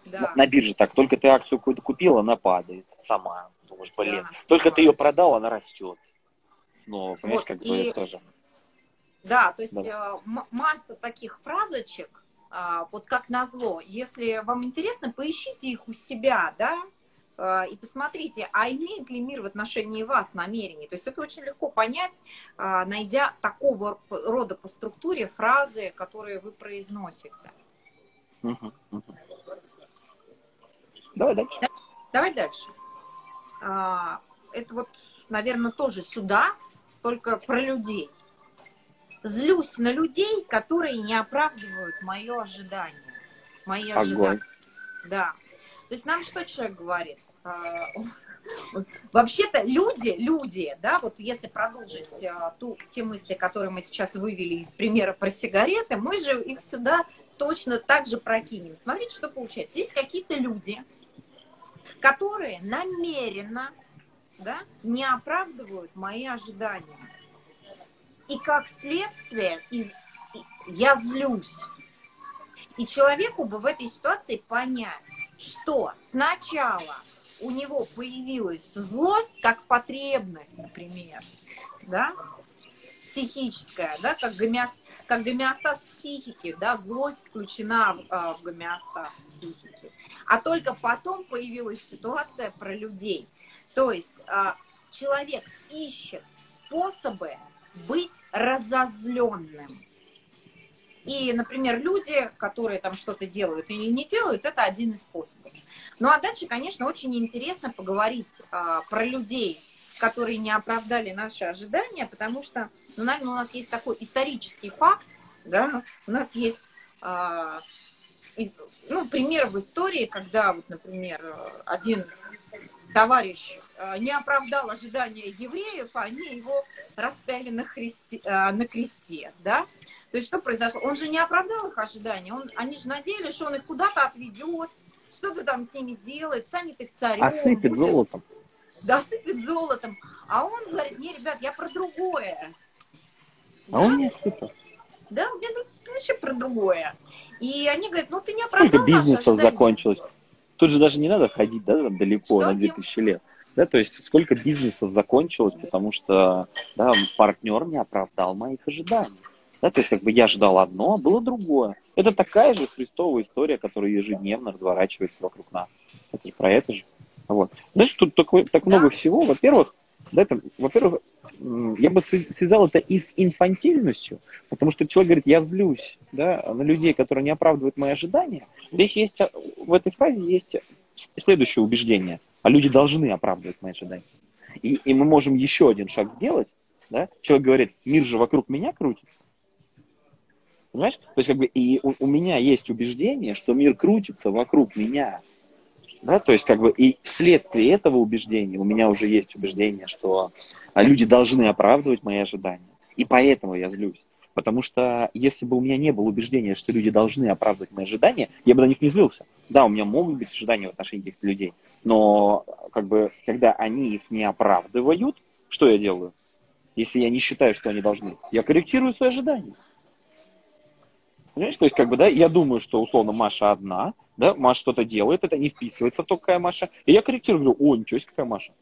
да. на, на бирже так, только ты акцию какую-то купил, она падает сама. Думаешь, блин. Да, только ты ее продал, она растет снова. Понимаешь, вот, как и... бы тоже. Да, то есть да. Э, масса таких фразочек, а, вот как назло. Если вам интересно, поищите их у себя, да, и посмотрите, а имеет ли мир в отношении вас намерение. То есть это очень легко понять, а, найдя такого рода по структуре фразы, которые вы произносите. Давай дальше. Давай дальше. А, это вот, наверное, тоже сюда, только про людей злюсь на людей, которые не оправдывают мое ожидание. Мои Огонь. ожидания. Да. То есть нам что человек говорит? А, вообще-то люди, люди, да, вот если продолжить а, ту, те мысли, которые мы сейчас вывели из примера про сигареты, мы же их сюда точно так же прокинем. Смотрите, что получается. Здесь какие-то люди, которые намеренно да, не оправдывают мои ожидания. И как следствие из... я злюсь. И человеку бы в этой ситуации понять, что сначала у него появилась злость как потребность, например, да, психическая, да, как, гомеост... как гомеостаз психики, да, злость включена в, а, в гомеостаз психики. А только потом появилась ситуация про людей. То есть а, человек ищет способы быть разозленным. И, например, люди, которые там что-то делают или не делают, это один из способов. Ну а дальше, конечно, очень интересно поговорить а, про людей, которые не оправдали наши ожидания, потому что, ну, наверное, у нас есть такой исторический факт, да, у нас есть, а, ну, пример в истории, когда, вот, например, один товарищ а, не оправдал ожидания евреев, а они его распяли на, христе, а, на кресте, да? То есть что произошло? Он же не оправдал их ожидания, он, они же надеялись, что он их куда-то отведет, что-то там с ними сделает, станет их царем. Осыпет будет... золотом. Да, осыпет золотом. А он говорит, не, ребят, я про другое. А да? он не осыпал. Да, мне тут вообще про другое. И они говорят, ну ты не оправдал Сколько бизнесов закончилось? Тут же даже не надо ходить, да, далеко, что на 2000 лет. Да, то есть сколько бизнесов закончилось, потому что да, партнер не оправдал моих ожиданий. Да, то есть как бы я ждал одно, а было другое. Это такая же христовая история, которая ежедневно разворачивается вокруг нас. Это же про это же. Вот. Знаешь, тут так, так много всего. Во-первых, да, это, во-первых, я бы связал это и с инфантильностью, потому что человек говорит, я злюсь да, на людей, которые не оправдывают мои ожидания. Здесь есть, в этой фразе есть следующее убеждение – а люди должны оправдывать мои ожидания. И, и мы можем еще один шаг сделать. Да? Человек говорит, мир же вокруг меня крутится. Понимаешь? То есть как бы и у, у меня есть убеждение, что мир крутится вокруг меня. Да? То есть как бы и вследствие этого убеждения у меня уже есть убеждение, что а, люди должны оправдывать мои ожидания. И поэтому я злюсь. Потому что если бы у меня не было убеждения, что люди должны оправдывать мои ожидания, я бы на них не злился. Да, у меня могут быть ожидания в отношении этих людей, но как бы, когда они их не оправдывают, что я делаю? если я не считаю, что они должны. Я корректирую свои ожидания. Понимаешь, то есть, как бы, да, я думаю, что, условно, Маша одна, да, Маша что-то делает, это не вписывается в то, какая Маша. И я корректирую, говорю, о, ничего себе, какая Маша.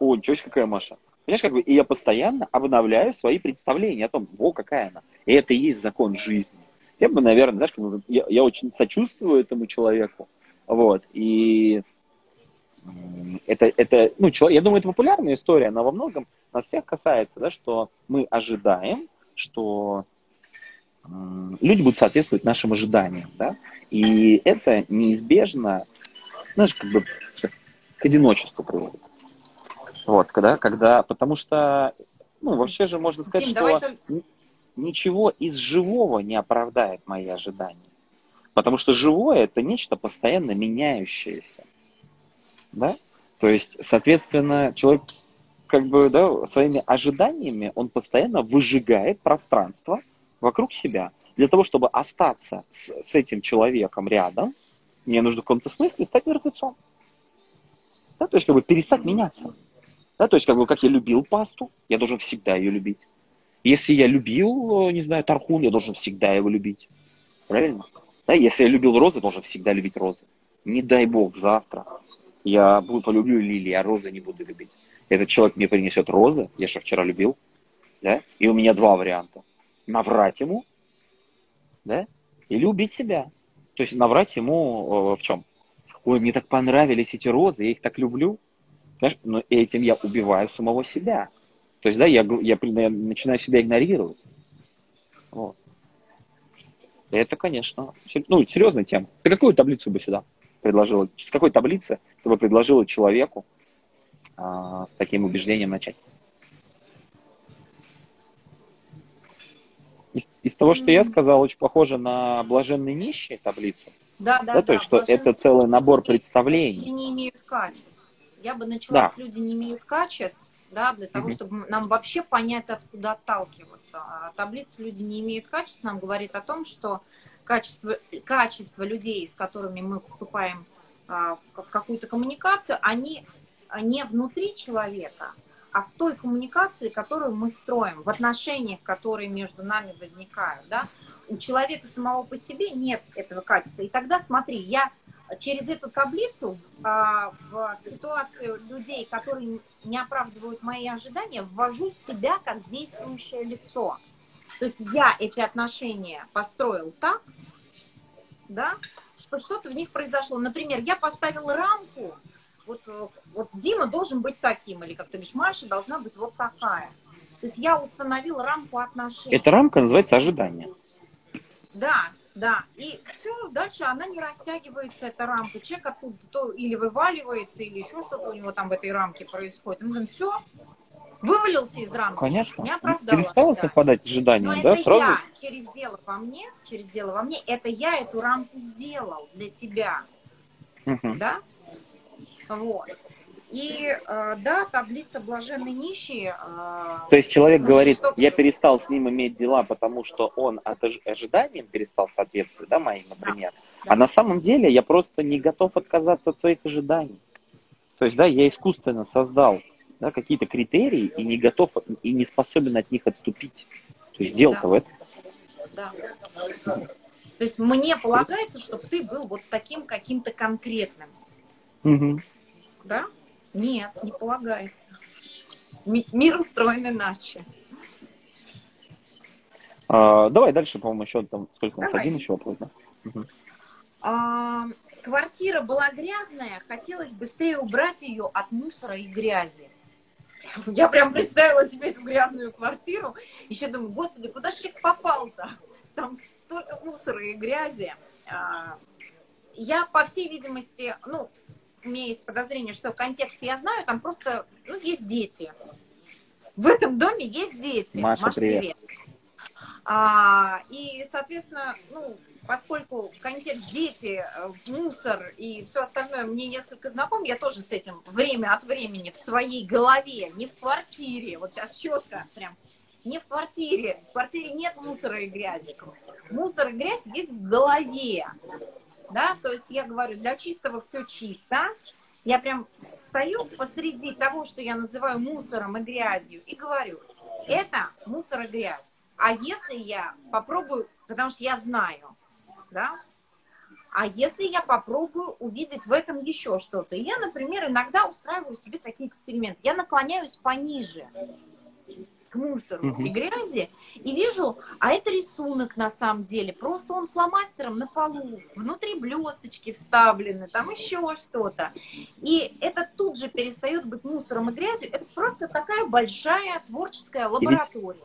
О, ничего себе, какая Маша. Понимаешь, как бы, и я постоянно обновляю свои представления о том, о, какая она. И это и есть закон жизни. Я бы, наверное, знаешь, как бы, я, я очень сочувствую этому человеку, вот, и это, это, ну, человек, я думаю, это популярная история, она во многом нас всех касается, да, что мы ожидаем, что люди будут соответствовать нашим ожиданиям, да, и это неизбежно, знаешь, как бы к одиночеству приводит. Вот, когда, когда, потому что, ну, вообще же можно сказать, Дим, что давай... ничего из живого не оправдает мои ожидания. Потому что живое это нечто постоянно меняющееся. Да? То есть, соответственно, человек как бы, да, своими ожиданиями, он постоянно выжигает пространство, вокруг себя. Для того, чтобы остаться с, с этим человеком рядом, мне нужно в каком-то смысле стать мертвецом. Да, то есть, как бы перестать меняться. Да, то есть, как бы, как я любил пасту, я должен всегда ее любить. Если я любил, не знаю, тархун, я должен всегда его любить. Правильно? Да, если я любил розы, должен всегда любить розы. Не дай бог, завтра я буду, полюблю лилии, а розы не буду любить. Этот человек мне принесет розы, я же вчера любил, да, и у меня два варианта наврать ему, да, или убить себя. То есть наврать ему э, в чем? Ой, мне так понравились эти розы, я их так люблю. Знаешь, но этим я убиваю самого себя. То есть, да, я, я, я начинаю себя игнорировать. Вот. Это, конечно, ну, серьезная тема. Ты какую таблицу бы сюда предложила? С какой таблицы ты бы предложила человеку а, с таким убеждением начать? Из, из того, что я сказал, очень похоже на блаженные нищие таблицу. Да, да, да. То есть, что это целый набор представлений. Люди не имеют качеств. Я бы начала да. с люди не имеют качеств, да, для того, чтобы нам вообще понять, откуда отталкиваться. А таблица люди не имеют качеств нам говорит о том, что качество, качество людей, с которыми мы вступаем а, в какую-то коммуникацию, они не внутри человека, а в той коммуникации, которую мы строим, в отношениях, которые между нами возникают, да, у человека самого по себе нет этого качества. И тогда, смотри, я через эту таблицу в, а, в ситуацию людей, которые не оправдывают мои ожидания, ввожу себя как действующее лицо. То есть я эти отношения построил так, да, что что-то в них произошло. Например, я поставил рамку, вот, э, вот Дима должен быть таким, или как ты говоришь, Маша должна быть вот такая. То есть я установил рамку отношений. Эта рамка называется ожидание. Да, да. И все, дальше она не растягивается, эта рамка. Человек оттуда то или вываливается, или еще что-то у него там в этой рамке происходит. Мы говорим, все, вывалился из рамки. Конечно. Не оправдала. Перестала да. совпадать ожиданиям, Но да? это Сразу? я через дело во мне, через дело во мне, это я эту рамку сделал для тебя. Угу. Да? Вот. И э, да, таблица блаженной нищие. Э, То есть человек значит, говорит, что... я перестал с ним иметь дела, потому что он от ожиданиям перестал соответствовать, да, моим, например. Да, да. А на самом деле я просто не готов отказаться от своих ожиданий. То есть, да, я искусственно создал да, какие-то критерии и не готов и не способен от них отступить. То есть дело-то да. в этом. Да. То есть мне полагается, чтобы ты был вот таким каким-то конкретным. Угу. Да? Нет, не полагается. Мир устроен иначе. А, давай дальше, по-моему, еще там сколько у нас один еще вопрос, да? Угу. А, квартира была грязная, хотелось быстрее убрать ее от мусора и грязи. Я прям представила себе эту грязную квартиру. Еще думаю, господи, куда же человек попал-то? Там столько мусора и грязи. А, я, по всей видимости, ну, у меня есть подозрение, что контекст я знаю, там просто, ну, есть дети. В этом доме есть дети. Маша, Маша привет. привет. А, и, соответственно, ну, поскольку контекст дети, э, мусор и все остальное мне несколько знаком, я тоже с этим время от времени в своей голове, не в квартире, вот сейчас четко прям, не в квартире, в квартире нет мусора и грязи. Мусор и грязь есть в голове да, то есть я говорю, для чистого все чисто, я прям стою посреди того, что я называю мусором и грязью, и говорю, это мусор и грязь. А если я попробую, потому что я знаю, да, а если я попробую увидеть в этом еще что-то? Я, например, иногда устраиваю себе такие эксперименты. Я наклоняюсь пониже мусору угу. и грязи и вижу, а это рисунок на самом деле. Просто он фломастером на полу, внутри блесточки вставлены, там еще что-то. И это тут же перестает быть мусором и грязью. Это просто такая большая творческая лаборатория.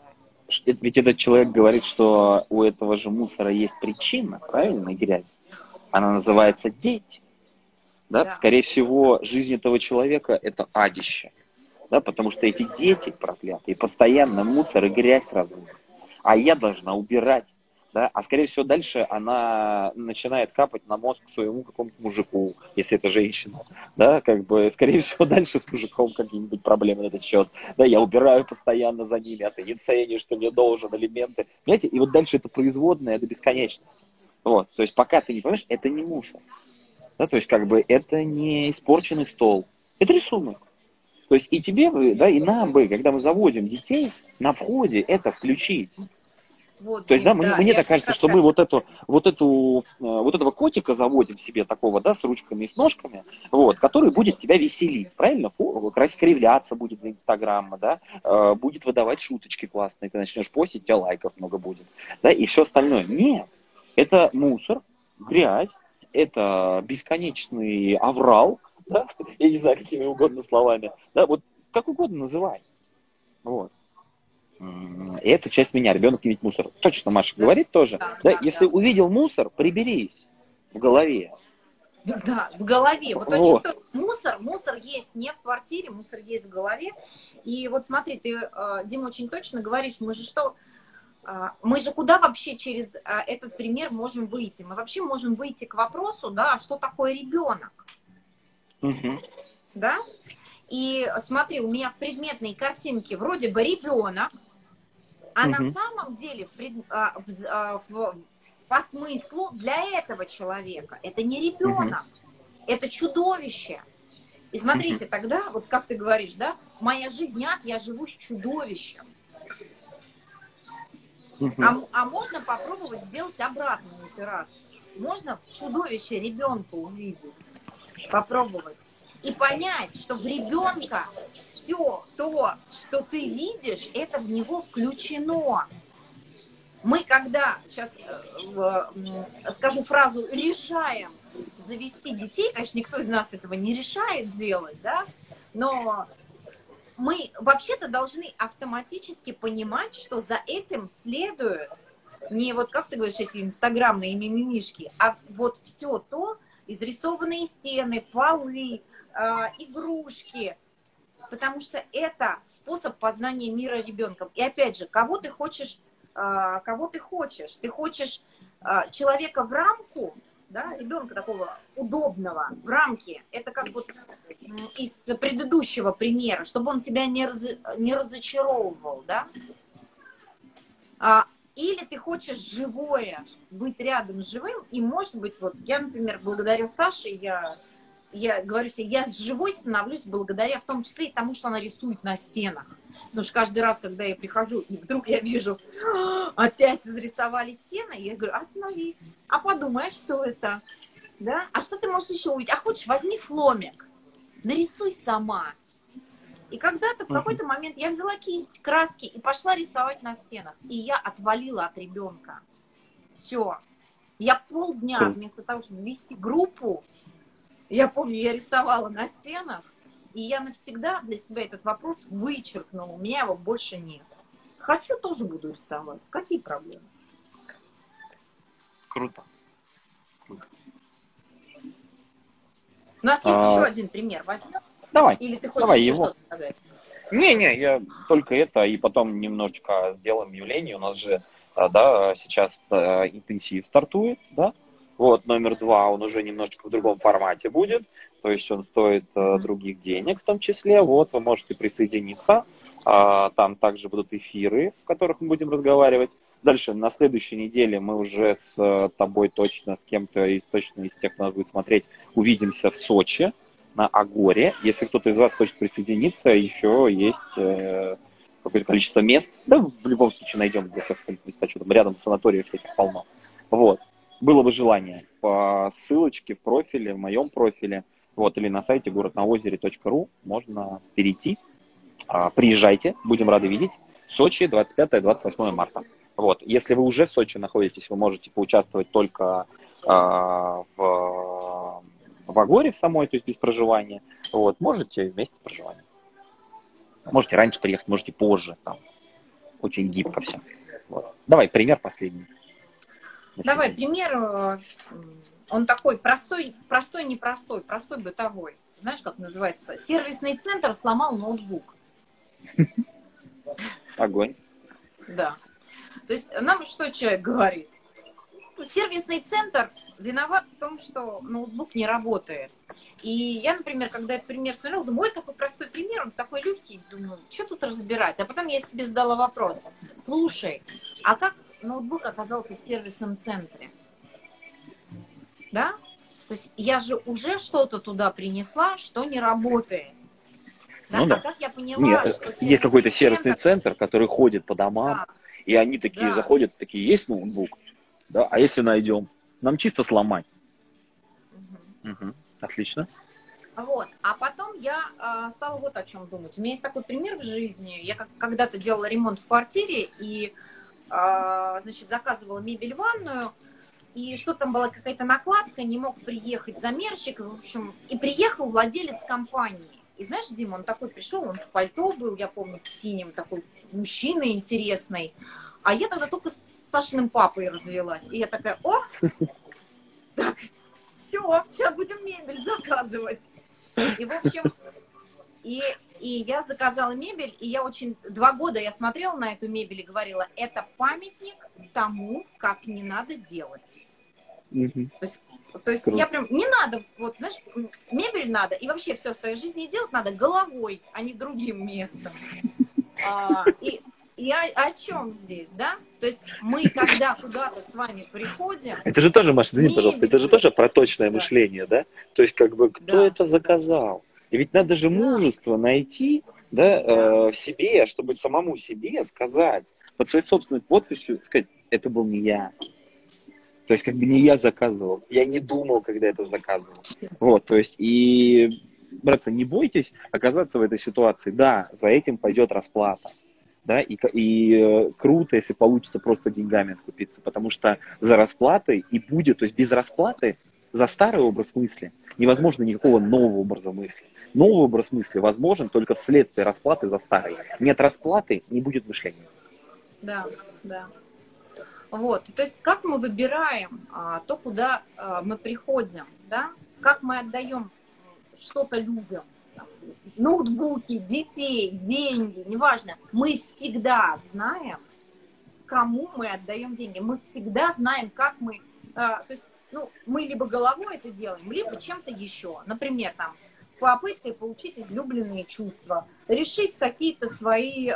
Ведь, ведь этот человек говорит, что у этого же мусора есть причина, правильно, грязь? Она называется дети. Да? Да. Скорее всего, жизнь этого человека – это адище. Да? Потому что эти дети проклятые постоянно мусор и грязь разводят. А я должна убирать. Да? А скорее всего дальше она начинает капать на мозг своему какому-то мужику, если это женщина. Да? Как бы, скорее всего дальше с мужиком какие-нибудь проблемы на этот счет. Да, я убираю постоянно за ними, а ты не ценишь, что мне должен элементы. Понимаете? И вот дальше это производное до бесконечности. Вот, то есть пока ты не понимаешь, это не мусор. Да, то есть как бы это не испорченный стол, это рисунок. То есть и тебе бы, да, и нам бы, когда мы заводим детей, на входе это включить. Вот, То есть, да, да мне, так кажется, что мы вот эту, вот эту, э, вот этого котика заводим себе такого, да, с ручками и с ножками, вот, который будет тебя веселить, правильно? Кривляться будет для Инстаграма, да, э, будет выдавать шуточки классные, ты начнешь постить, у тебя лайков много будет, да, и все остальное. Нет, это мусор, грязь, это бесконечный аврал, да? я не знаю, какими угодно словами, да, вот как угодно называй. Вот. И это часть меня, ребенок видит мусор. Точно Маша говорит тоже. Да, да, да, если да. увидел мусор, приберись в голове. Да, в голове. Вот, вот. Очень, мусор, мусор есть не в квартире, мусор есть в голове. И вот смотри, ты, э, Дима, очень точно говоришь, мы же что, а, мы же куда вообще через а, этот пример можем выйти? Мы вообще можем выйти к вопросу, да, что такое ребенок? Угу. Да? И смотри, у меня в предметной картинке вроде бы ребенок, а угу. на самом деле в, пред, а, в, в, по смыслу для этого человека это не ребенок, угу. это чудовище. И смотрите, угу. тогда, вот как ты говоришь, да, моя жизнь ад, я живу с чудовищем. А, а можно попробовать сделать обратную операцию. Можно в чудовище ребенка увидеть, попробовать. И понять, что в ребенка все то, что ты видишь, это в него включено. Мы когда, сейчас э, скажу фразу, решаем завести детей, конечно, никто из нас этого не решает делать, да, но мы вообще-то должны автоматически понимать, что за этим следует не вот, как ты говоришь, эти инстаграмные мимимишки, а вот все то, изрисованные стены, полы, э, игрушки, потому что это способ познания мира ребенком. И опять же, кого ты хочешь, э, кого ты хочешь? Ты хочешь э, человека в рамку, да, ребенка такого удобного в рамке. Это как вот из предыдущего примера, чтобы он тебя не, раз, не разочаровывал, да? А, или ты хочешь живое, быть рядом с живым, и может быть, вот я, например, благодаря Саше, я, я говорю себе, я живой становлюсь благодаря в том числе и тому, что она рисует на стенах. Потому что каждый раз, когда я прихожу, и вдруг я вижу, опять зарисовали стены, я говорю, остановись, а подумай, а что это? Да? А что ты можешь еще увидеть? А хочешь, возьми фломик, нарисуй сама. И когда-то в какой-то момент я взяла кисть, краски и пошла рисовать на стенах. И я отвалила от ребенка. Все. Я полдня вместо того, чтобы вести группу, я помню, я рисовала на стенах, и я навсегда для себя этот вопрос вычеркнула. У меня его больше нет. Хочу, тоже буду рисовать. Какие проблемы? Круто. У нас есть а... еще один пример. Возьмем? Давай. Или ты хочешь Давай его. Не-не, я только это, и потом немножечко сделаем объявление. У нас же, а, да, сейчас а, интенсив стартует, да? Вот, номер два, он уже немножечко в другом формате будет то есть он стоит э, других денег в том числе. Вот, вы можете присоединиться. А, там также будут эфиры, в которых мы будем разговаривать. Дальше, на следующей неделе мы уже с тобой точно, с кем-то из точно из тех, кто нас будет смотреть, увидимся в Сочи на Агоре. Если кто-то из вас хочет присоединиться, еще есть э, какое-то количество мест, да, в любом случае найдем для всех места, что там рядом санаториев всяких полно. Вот. Было бы желание по ссылочке в профиле, в моем профиле, вот, или на сайте городнаозере.ру можно перейти. А, приезжайте, будем рады видеть. Сочи, 25-28 марта. Вот. Если вы уже в Сочи находитесь, вы можете поучаствовать только а, в, в Агоре в самой, то есть без проживания. Вот. Можете вместе с проживанием. Можете раньше приехать, можете позже. Там. Очень гибко все. Вот. Давай, пример последний. Давай, пример. Э, он такой простой, простой, непростой, простой бытовой. Знаешь, как называется? Сервисный центр сломал ноутбук. Огонь. Да. То есть нам что человек говорит? Сервисный центр виноват в том, что ноутбук не работает. И я, например, когда этот пример смотрела, думаю, ой, какой простой пример, он такой легкий, думаю, что тут разбирать? А потом я себе задала вопрос, слушай, а как ноутбук оказался в сервисном центре? Да? То есть я же уже что-то туда принесла, что не работает. Да? Ну, да. А как я поняла, Нет, что есть какой-то сервисный центр, который ходит по домам, да. и они такие да. заходят, такие, есть ноутбук? Да, а если найдем? Нам чисто сломать. Угу. Угу. Отлично. Вот. А потом я э, стала вот о чем думать. У меня есть такой пример в жизни. Я как, когда-то делала ремонт в квартире и, э, значит, заказывала мебель в ванную. И что там была какая-то накладка, не мог приехать замерщик. В общем, и приехал владелец компании. И знаешь, Дима, он такой пришел, он в пальто был, я помню, в синем, такой мужчина интересный. А я тогда только с Сашиным папой развелась. И я такая, о, *laughs* так, все, сейчас будем мебель заказывать. И, в общем, и, и я заказала мебель, и я очень... Два года я смотрела на эту мебель и говорила, это памятник тому, как не надо делать. Угу. То есть, то есть я прям... Не надо, вот, знаешь, мебель надо, и вообще все в своей жизни делать надо головой, а не другим местом. *laughs* А, и и о, о чем здесь, да? То есть мы, когда куда-то с вами приходим... Это же тоже, Маша, извини, пожалуйста, это же тоже про точное да. мышление, да? То есть как бы кто да. это заказал? И ведь надо же мужество найти да, э, в себе, чтобы самому себе сказать, под своей собственной подписью сказать, это был не я. То есть как бы не я заказывал, я не думал, когда это заказывал. Вот, то есть и, братцы, не бойтесь оказаться в этой ситуации. Да, за этим пойдет расплата да, и, и э, круто, если получится просто деньгами откупиться, потому что за расплатой и будет, то есть без расплаты за старый образ мысли невозможно никакого нового образа мысли. Новый образ мысли возможен только вследствие расплаты за старый. Нет расплаты, не будет мышления. Да, да. Вот, то есть как мы выбираем а, то, куда а, мы приходим, да, как мы отдаем что-то людям, ноутбуки, детей, деньги, неважно, мы всегда знаем, кому мы отдаем деньги. Мы всегда знаем, как мы... Э, то есть, ну, мы либо головой это делаем, либо чем-то еще. Например, там, попыткой получить излюбленные чувства, решить какие-то свои э,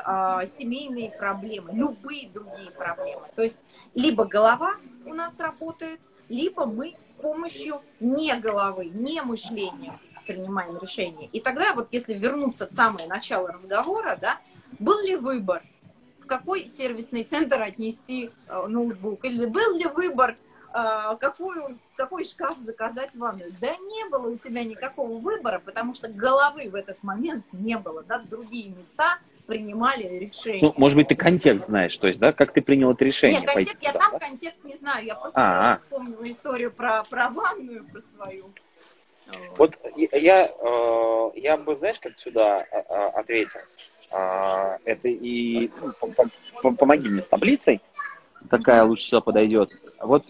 семейные проблемы, любые другие проблемы. То есть, либо голова у нас работает, либо мы с помощью не головы, не мышления принимаем решение. И тогда вот если вернуться в самое начало разговора, да, был ли выбор, в какой сервисный центр отнести э, ноутбук, или был ли выбор, э, какую, какой шкаф заказать в ванную. Да не было у тебя никакого выбора, потому что головы в этот момент не было, да, другие места принимали решение. Ну, может быть, ты контекст знаешь, то есть, да, как ты принял это решение? Нет, контекст, я там да? контекст не знаю, я просто А-а. вспомнила историю про, про ванную, про свою. Вот я, э, я бы, знаешь, как сюда э, э, ответил. Это и ну, помоги мне с таблицей, какая лучше сюда подойдет. Вот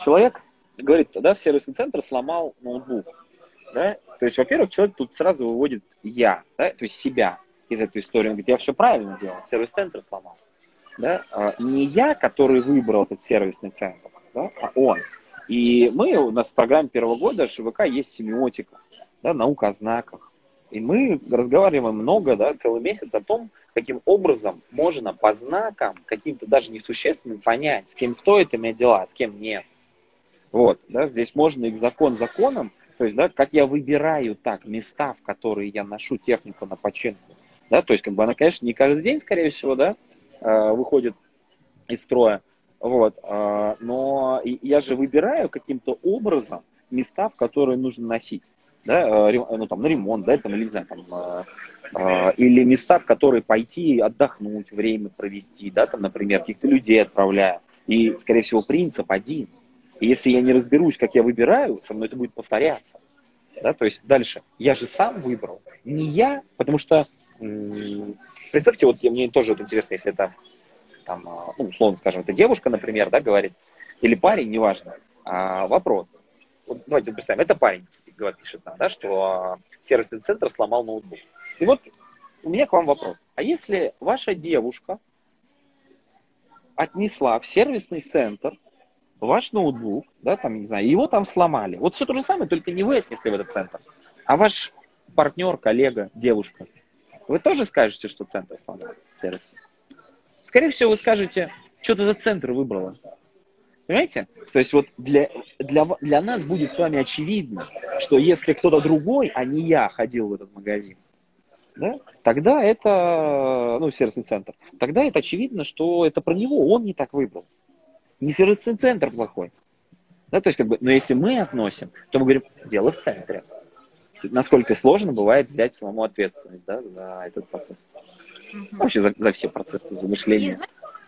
человек говорит, да, сервисный центр сломал ноутбук. Да? То есть, во-первых, человек тут сразу выводит я, да, то есть себя из этой истории. Он говорит, я все правильно делал, сервис-центр сломал. Да? Не я, который выбрал этот сервисный центр, да, а он. И мы, у нас в программе первого года ШВК есть семиотика, да, наука о знаках. И мы разговариваем много, да, целый месяц о том, каким образом можно по знакам, каким-то даже несущественным, понять, с кем стоит иметь дела, с кем нет. Вот, да, здесь можно и закон законом, то есть, да, как я выбираю так места, в которые я ношу технику на починку, Да, то есть, как бы она, конечно, не каждый день, скорее всего, да, э, выходит из строя, вот, э, но я же выбираю каким-то образом места, в которые нужно носить, да, ну, там, на ремонт, да, там, или, не знаю, там, или места, в которые пойти отдохнуть, время провести, да, там, например, каких-то людей отправляю. И, скорее всего, принцип один. И если я не разберусь, как я выбираю, со мной это будет повторяться. Да, то есть дальше. Я же сам выбрал. Не я, потому что, представьте, вот мне тоже вот интересно, если это, там, а, ну, условно скажем, это девушка, например, да, говорит, или парень, неважно. А, вопрос. Вот давайте представим, это парень, говорит, пишет нам, да, что а, сервисный центр сломал ноутбук. И вот у меня к вам вопрос. А если ваша девушка отнесла в сервисный центр ваш ноутбук, да, там, не знаю, его там сломали. Вот все то же самое, только не вы отнесли в этот центр, а ваш партнер, коллега, девушка. Вы тоже скажете, что центр сломал сервис? Скорее всего, вы скажете, что ты за центр выбрала. Понимаете? То есть вот для, для, для нас будет с вами очевидно, что если кто-то другой, а не я, ходил в этот магазин, да, тогда это, ну, сервисный центр, тогда это очевидно, что это про него, он не так выбрал. Не сервисный центр плохой. Да, то есть, как бы, но если мы относим, то мы говорим, дело в центре. Насколько сложно бывает взять самому ответственность да, за этот процесс. Угу. Вообще за, за все процессы, за мышление.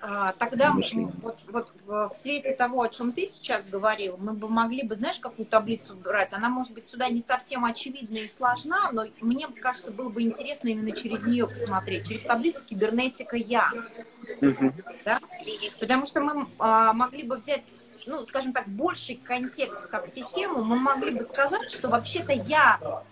А, тогда вот, вот в, в свете того, о чем ты сейчас говорил, мы бы могли бы, знаешь, какую таблицу брать? Она, может быть, сюда не совсем очевидна и сложна, но мне кажется, было бы интересно именно через нее посмотреть, через таблицу кибернетика я. Угу. Да? Потому что мы а, могли бы взять ну, скажем так, больший контекст как систему, мы могли бы сказать, что вообще-то я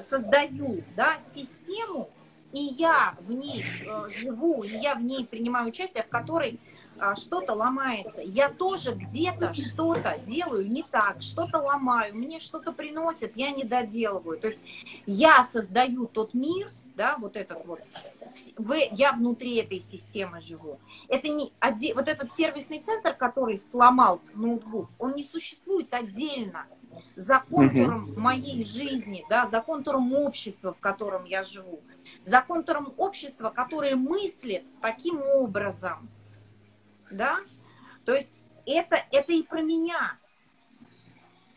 создаю да, систему, и я в ней э, живу, и я в ней принимаю участие, в которой э, что-то ломается. Я тоже где-то что-то делаю не так, что-то ломаю, мне что-то приносят, я не доделываю. То есть я создаю тот мир, да, вот этот вот, вы, я внутри этой системы живу. Это не, вот этот сервисный центр, который сломал ноутбук, он не существует отдельно за контуром угу. моей жизни, да, за контуром общества, в котором я живу, за контуром общества, которое мыслит таким образом, да, то есть это, это и про меня.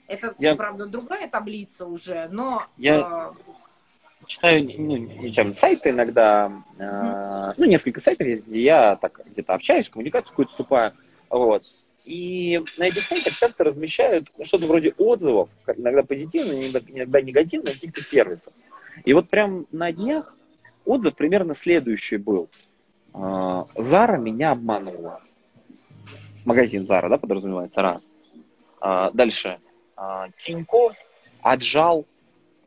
Это, я... правда, другая таблица уже, но... Я э... читаю ну, там, сайты иногда, э, ну, несколько сайтов есть, где я так где-то общаюсь, коммуникацию какую-то вступаю, вот, и на этих сайтах часто размещают что-то вроде отзывов, иногда позитивных, иногда негативных, каких-то сервисов. И вот прям на днях отзыв примерно следующий был. Зара меня обманула. Магазин Зара, да, подразумевается, раз. А, дальше. А, Тинькофф отжал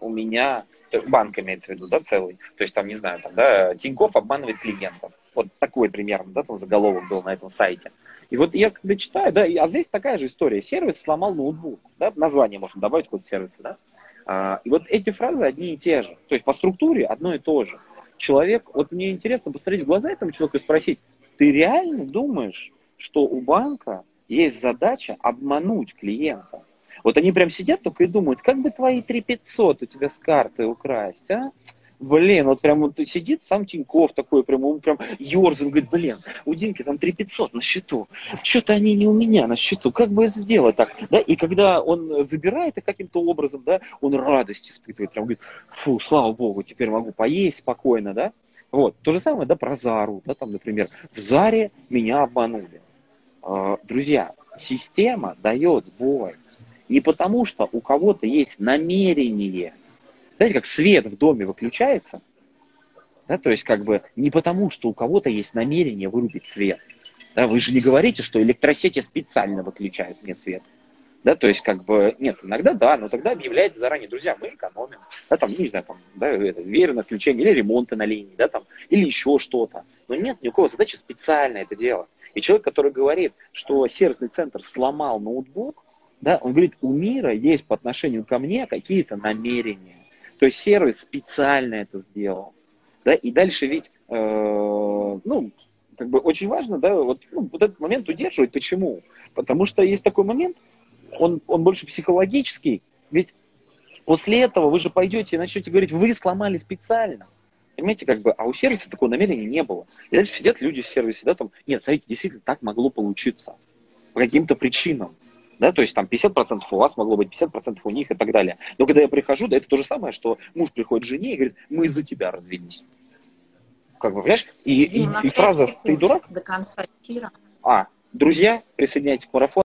у меня, банк имеется в виду, да, целый. То есть там, не знаю, там, да, Тинькофф обманывает клиентов. Вот такой примерно, да, там заголовок был на этом сайте. И вот я когда читаю, да, а здесь такая же история. Сервис сломал ноутбук, да, название можно добавить какой-то сервиса, да. А, и вот эти фразы одни и те же. То есть по структуре одно и то же. Человек, вот мне интересно посмотреть в глаза этому человеку и спросить, ты реально думаешь, что у банка есть задача обмануть клиента? Вот они прям сидят только и думают, как бы твои 3500 у тебя с карты украсть, а? Блин, вот прям вот сидит сам Тиньков такой, прям, он прям ерзан, говорит, блин, у Димки там 3500 на счету, что-то они не у меня на счету, как бы сделать так, да, и когда он забирает их каким-то образом, да, он радость испытывает, прям говорит, фу, слава богу, теперь могу поесть спокойно, да, вот, то же самое, да, про Зару, да, там, например, в Заре меня обманули. А, друзья, система дает сбой, не потому что у кого-то есть намерение – знаете, как свет в доме выключается, да, то есть как бы не потому, что у кого-то есть намерение вырубить свет. Да, вы же не говорите, что электросети специально выключают мне свет. Да, то есть, как бы, нет, иногда да, но тогда объявляется заранее, друзья, мы экономим, да, там, не знаю, там, да, это, верное включение или ремонты на линии, да, там, или еще что-то. Но нет никакого задачи специально это делать. И человек, который говорит, что сервисный центр сломал ноутбук, да, он говорит, у мира есть по отношению ко мне какие-то намерения. То есть сервис специально это сделал. Да? И дальше ведь, э, ну, как бы очень важно, да, вот, ну, вот этот момент удерживать. Почему? Потому что есть такой момент, он, он больше психологический, ведь после этого вы же пойдете и начнете говорить, вы сломали специально. Понимаете, как бы, а у сервиса такого намерения не было. И дальше сидят люди в сервисе, да, там, нет, смотрите, действительно так могло получиться. По каким-то причинам. Да, то есть там 50% у вас могло быть, 50% у них и так далее. Но когда я прихожу, да, это то же самое, что муж приходит к жене и говорит, мы из-за тебя развелись. Как бы, понимаешь? И, Дима, и, и фраза «ты дурак?» До конца эфира. А, друзья, присоединяйтесь к марафону.